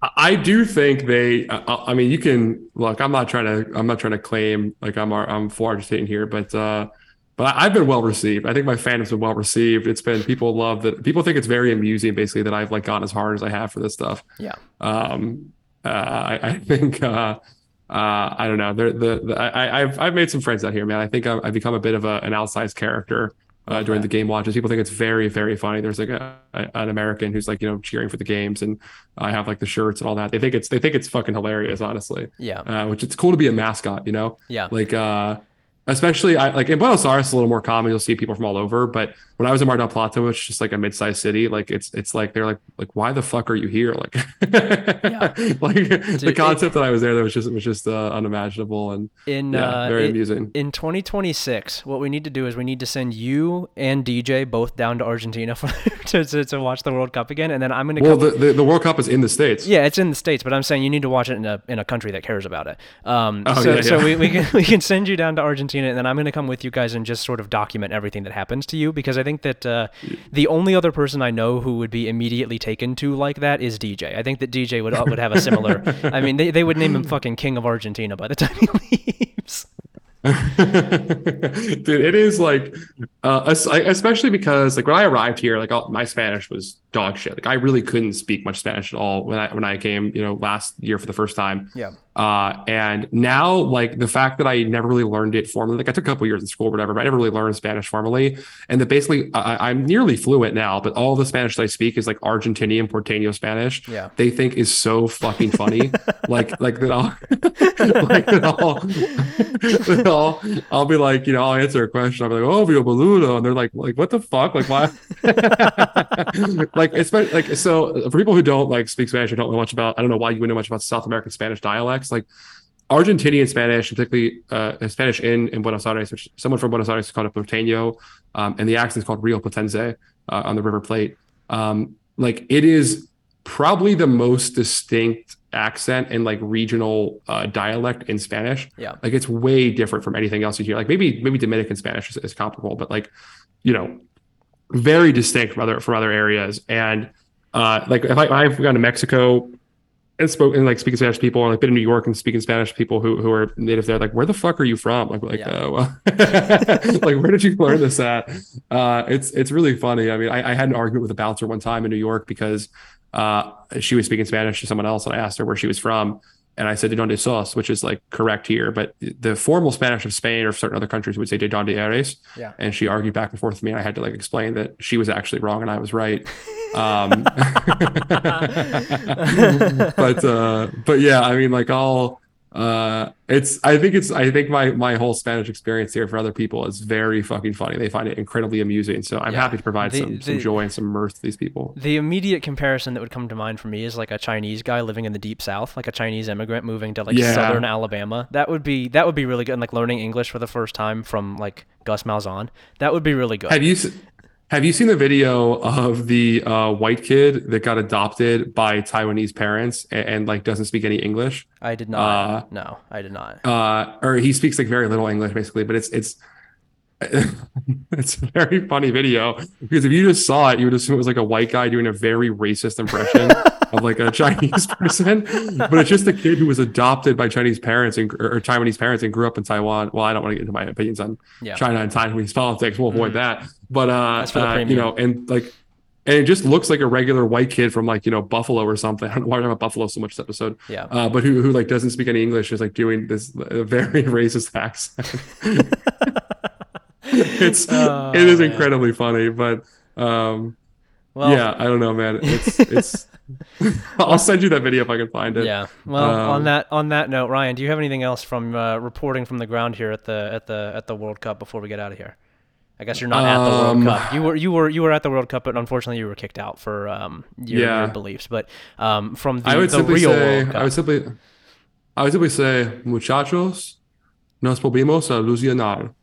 I do think they. I, I mean, you can look. I'm not trying to. I'm not trying to claim like I'm. I'm for Argentina here, but uh, but I've been well received. I think my fandom's been well received. It's been people love that. People think it's very amusing, basically, that I've like gone as hard as I have for this stuff. Yeah. Um, uh, I, I think. Uh, uh, I don't know. The, the I, I've I've made some friends out here, man. I think I've, I've become a bit of a, an outsized character uh, during the game watches. People think it's very, very funny. There's like a, a- an American who's like you know cheering for the games, and I have like the shirts and all that. They think it's they think it's fucking hilarious, honestly. Yeah. Uh, which it's cool to be a mascot, you know. Yeah. Like uh, especially I like in Buenos Aires, a little more common. You'll see people from all over, but when I was in Mar del Plata, which is just like a mid-sized city, like it's it's like they're like like why the fuck are you here? Like, <laughs> like the it- concept that I was there that was just was just uh, unimaginable and In yeah, uh, very it- amusing. in 2026, what we need to do is we need to send you and DJ both down to Argentina <laughs> for, to, to to watch the World Cup again, and then I'm gonna Well, the, the the World Cup is in the states. yeah, it's in the states, but I'm saying you need to watch it in a in a country that cares about it. Um, Oh, so yeah, so we, we can we can send you down to Argentina, and then I'm gonna come with you guys and just sort of document everything that happens to you because I think that uh, the only other person I know who would be immediately taken to like that is DJ. I think that DJ would would have a similar. I mean, they, they would name him fucking King of Argentina by the <laughs> time he leaves. <laughs> Dude, it is like, uh, especially because like when I arrived here, like all, my Spanish was dog shit. Like I really couldn't speak much Spanish at all when I when I came, you know, last year for the first time. Yeah. Uh, and now like the fact that I never really learned it formally, like I took a couple years in school, or whatever, but I never really learned Spanish formally. And that basically I, I'm nearly fluent now, but all the Spanish that I speak is like Argentinian Porteño Spanish. Yeah. They think is so fucking funny. <laughs> like like that I'll <laughs> like that I'll, that I'll I'll be like, you know, I'll answer a question. I'll be like, oh, Vio Boludo. And they're like, like, what the fuck? Like, why? <laughs> like, it's been- like, so for people who don't like speak Spanish or don't know much about, I don't know why you wouldn't know much about South American Spanish dialects. Like, Argentinian Spanish, particularly uh, Spanish in, in Buenos Aires, which someone from Buenos Aires is called a porteño, um, and the accent is called Rioplatense uh, on the River Plate. Um, like, it is probably the most distinct accent and like regional uh, dialect in Spanish. Yeah. Like it's way different from anything else you hear. Like maybe maybe Dominican Spanish is, is comparable, but like you know, very distinct from other from other areas. And uh, like if I, I've gone to Mexico and spoke and like speaking Spanish people, and like been in New York and speaking Spanish to people who who are native there, like where the fuck are you from? Like like Yeah. uh, well, <laughs> like where did you learn this at? Uh, it's it's really funny. I mean, I, I had an argument with a bouncer one time in New York because uh, she was speaking Spanish to someone else, and I asked her where she was from. And I said de donde sos, which is like correct here, but the formal Spanish of Spain or certain other countries would say de donde eres. Yeah. And she argued back and forth with me, and I had to like explain that she was actually wrong and I was right. <laughs> Um, <laughs> but uh, but yeah, I mean, like all uh, it's I think it's I think my my whole Spanish experience here for other people is very fucking funny. They find it incredibly amusing. So I'm Yeah. happy to provide The- some some joy and some mirth to these people. The immediate comparison that would come to mind for me is like a Chinese guy living in the deep south, like a Chinese immigrant moving to like Yeah. southern Alabama. That would be that would be really good. And like learning English for the first time from like Gus Malzahn. That would be really good. Have you have you seen the video of the uh, white kid that got adopted by Taiwanese parents and, and like doesn't speak any English? I did not. uh, no, I did not. uh, or he speaks like very little English basically, but it's it's <laughs> it's a very funny video because if you just saw it, you would assume it was like a white guy doing a very racist impression <laughs> of like a Chinese <laughs> person. But it's just a kid who was adopted by Chinese parents and or Taiwanese parents and grew up in Taiwan. Well, I don't want to get into my opinions on Yeah. China and Taiwanese politics. We'll avoid that. But uh, That's for the uh, you know, and like and it just looks like a regular white kid from like you know Buffalo or something. <laughs> I don't know why I'm about Buffalo so much this episode. Yeah. Uh, but who who like doesn't speak any English is like doing this very <laughs> racist accent. it's Oh, it is incredibly funny, but um Well, yeah, I don't know, man. It's it's <laughs> I'll send you that video if I can find it. Yeah. Well, on Um, that on that note, Ryan, do you have anything else from uh, reporting from the ground here at the at the at the World Cup before we get out of here? I guess you're not at the World Um, Cup. You were you were you were at the World Cup, but unfortunately you were kicked out for um, your, your beliefs. But um, from the, I would the simply real say World Cup, I would simply I would simply say muchachos nos volvimos a ilusionar.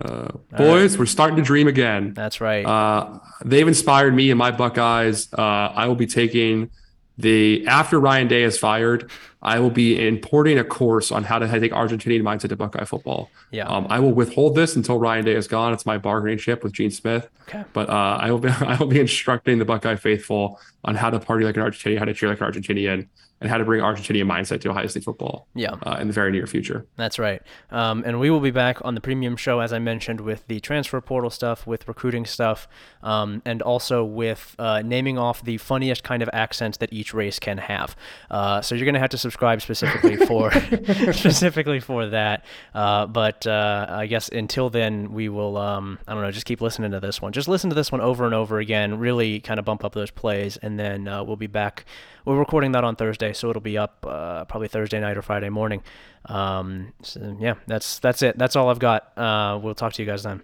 Uh, boys, we're starting to dream again. that's right. Uh, they've inspired me and my Buckeyes. Uh, I will be taking the after Ryan Day is fired. I will be importing a course on how to take Argentinian mindset to Buckeye football. Yeah. Um, I will withhold this until Ryan Day is gone. It's my bargaining chip with Gene Smith. Okay. But uh, I will be <laughs> I will be instructing the Buckeye faithful on how to party like an Argentinian, how to cheer like an Argentinian, and how to bring Argentinian mindset to Ohio State football. Yeah. Uh, in the very near future. That's right. Um, and we will be back on the premium show, as I mentioned, with the transfer portal stuff, with recruiting stuff, um, and also with uh, naming off the funniest kind of accents that each race can have. Uh, so you're going to have to subscribe specifically <laughs> for <laughs> specifically for that. Uh, but uh, I guess until then, we will. Um, I don't know. Just keep listening to this one. Just listen to this one over and over again. Really kind of bump up those plays, and then uh, we'll be back. We're recording that on Thursday, so it'll be up uh, probably Thursday night or Friday morning. Um, so yeah, that's that's it. That's all I've got. Uh, we'll talk to you guys then.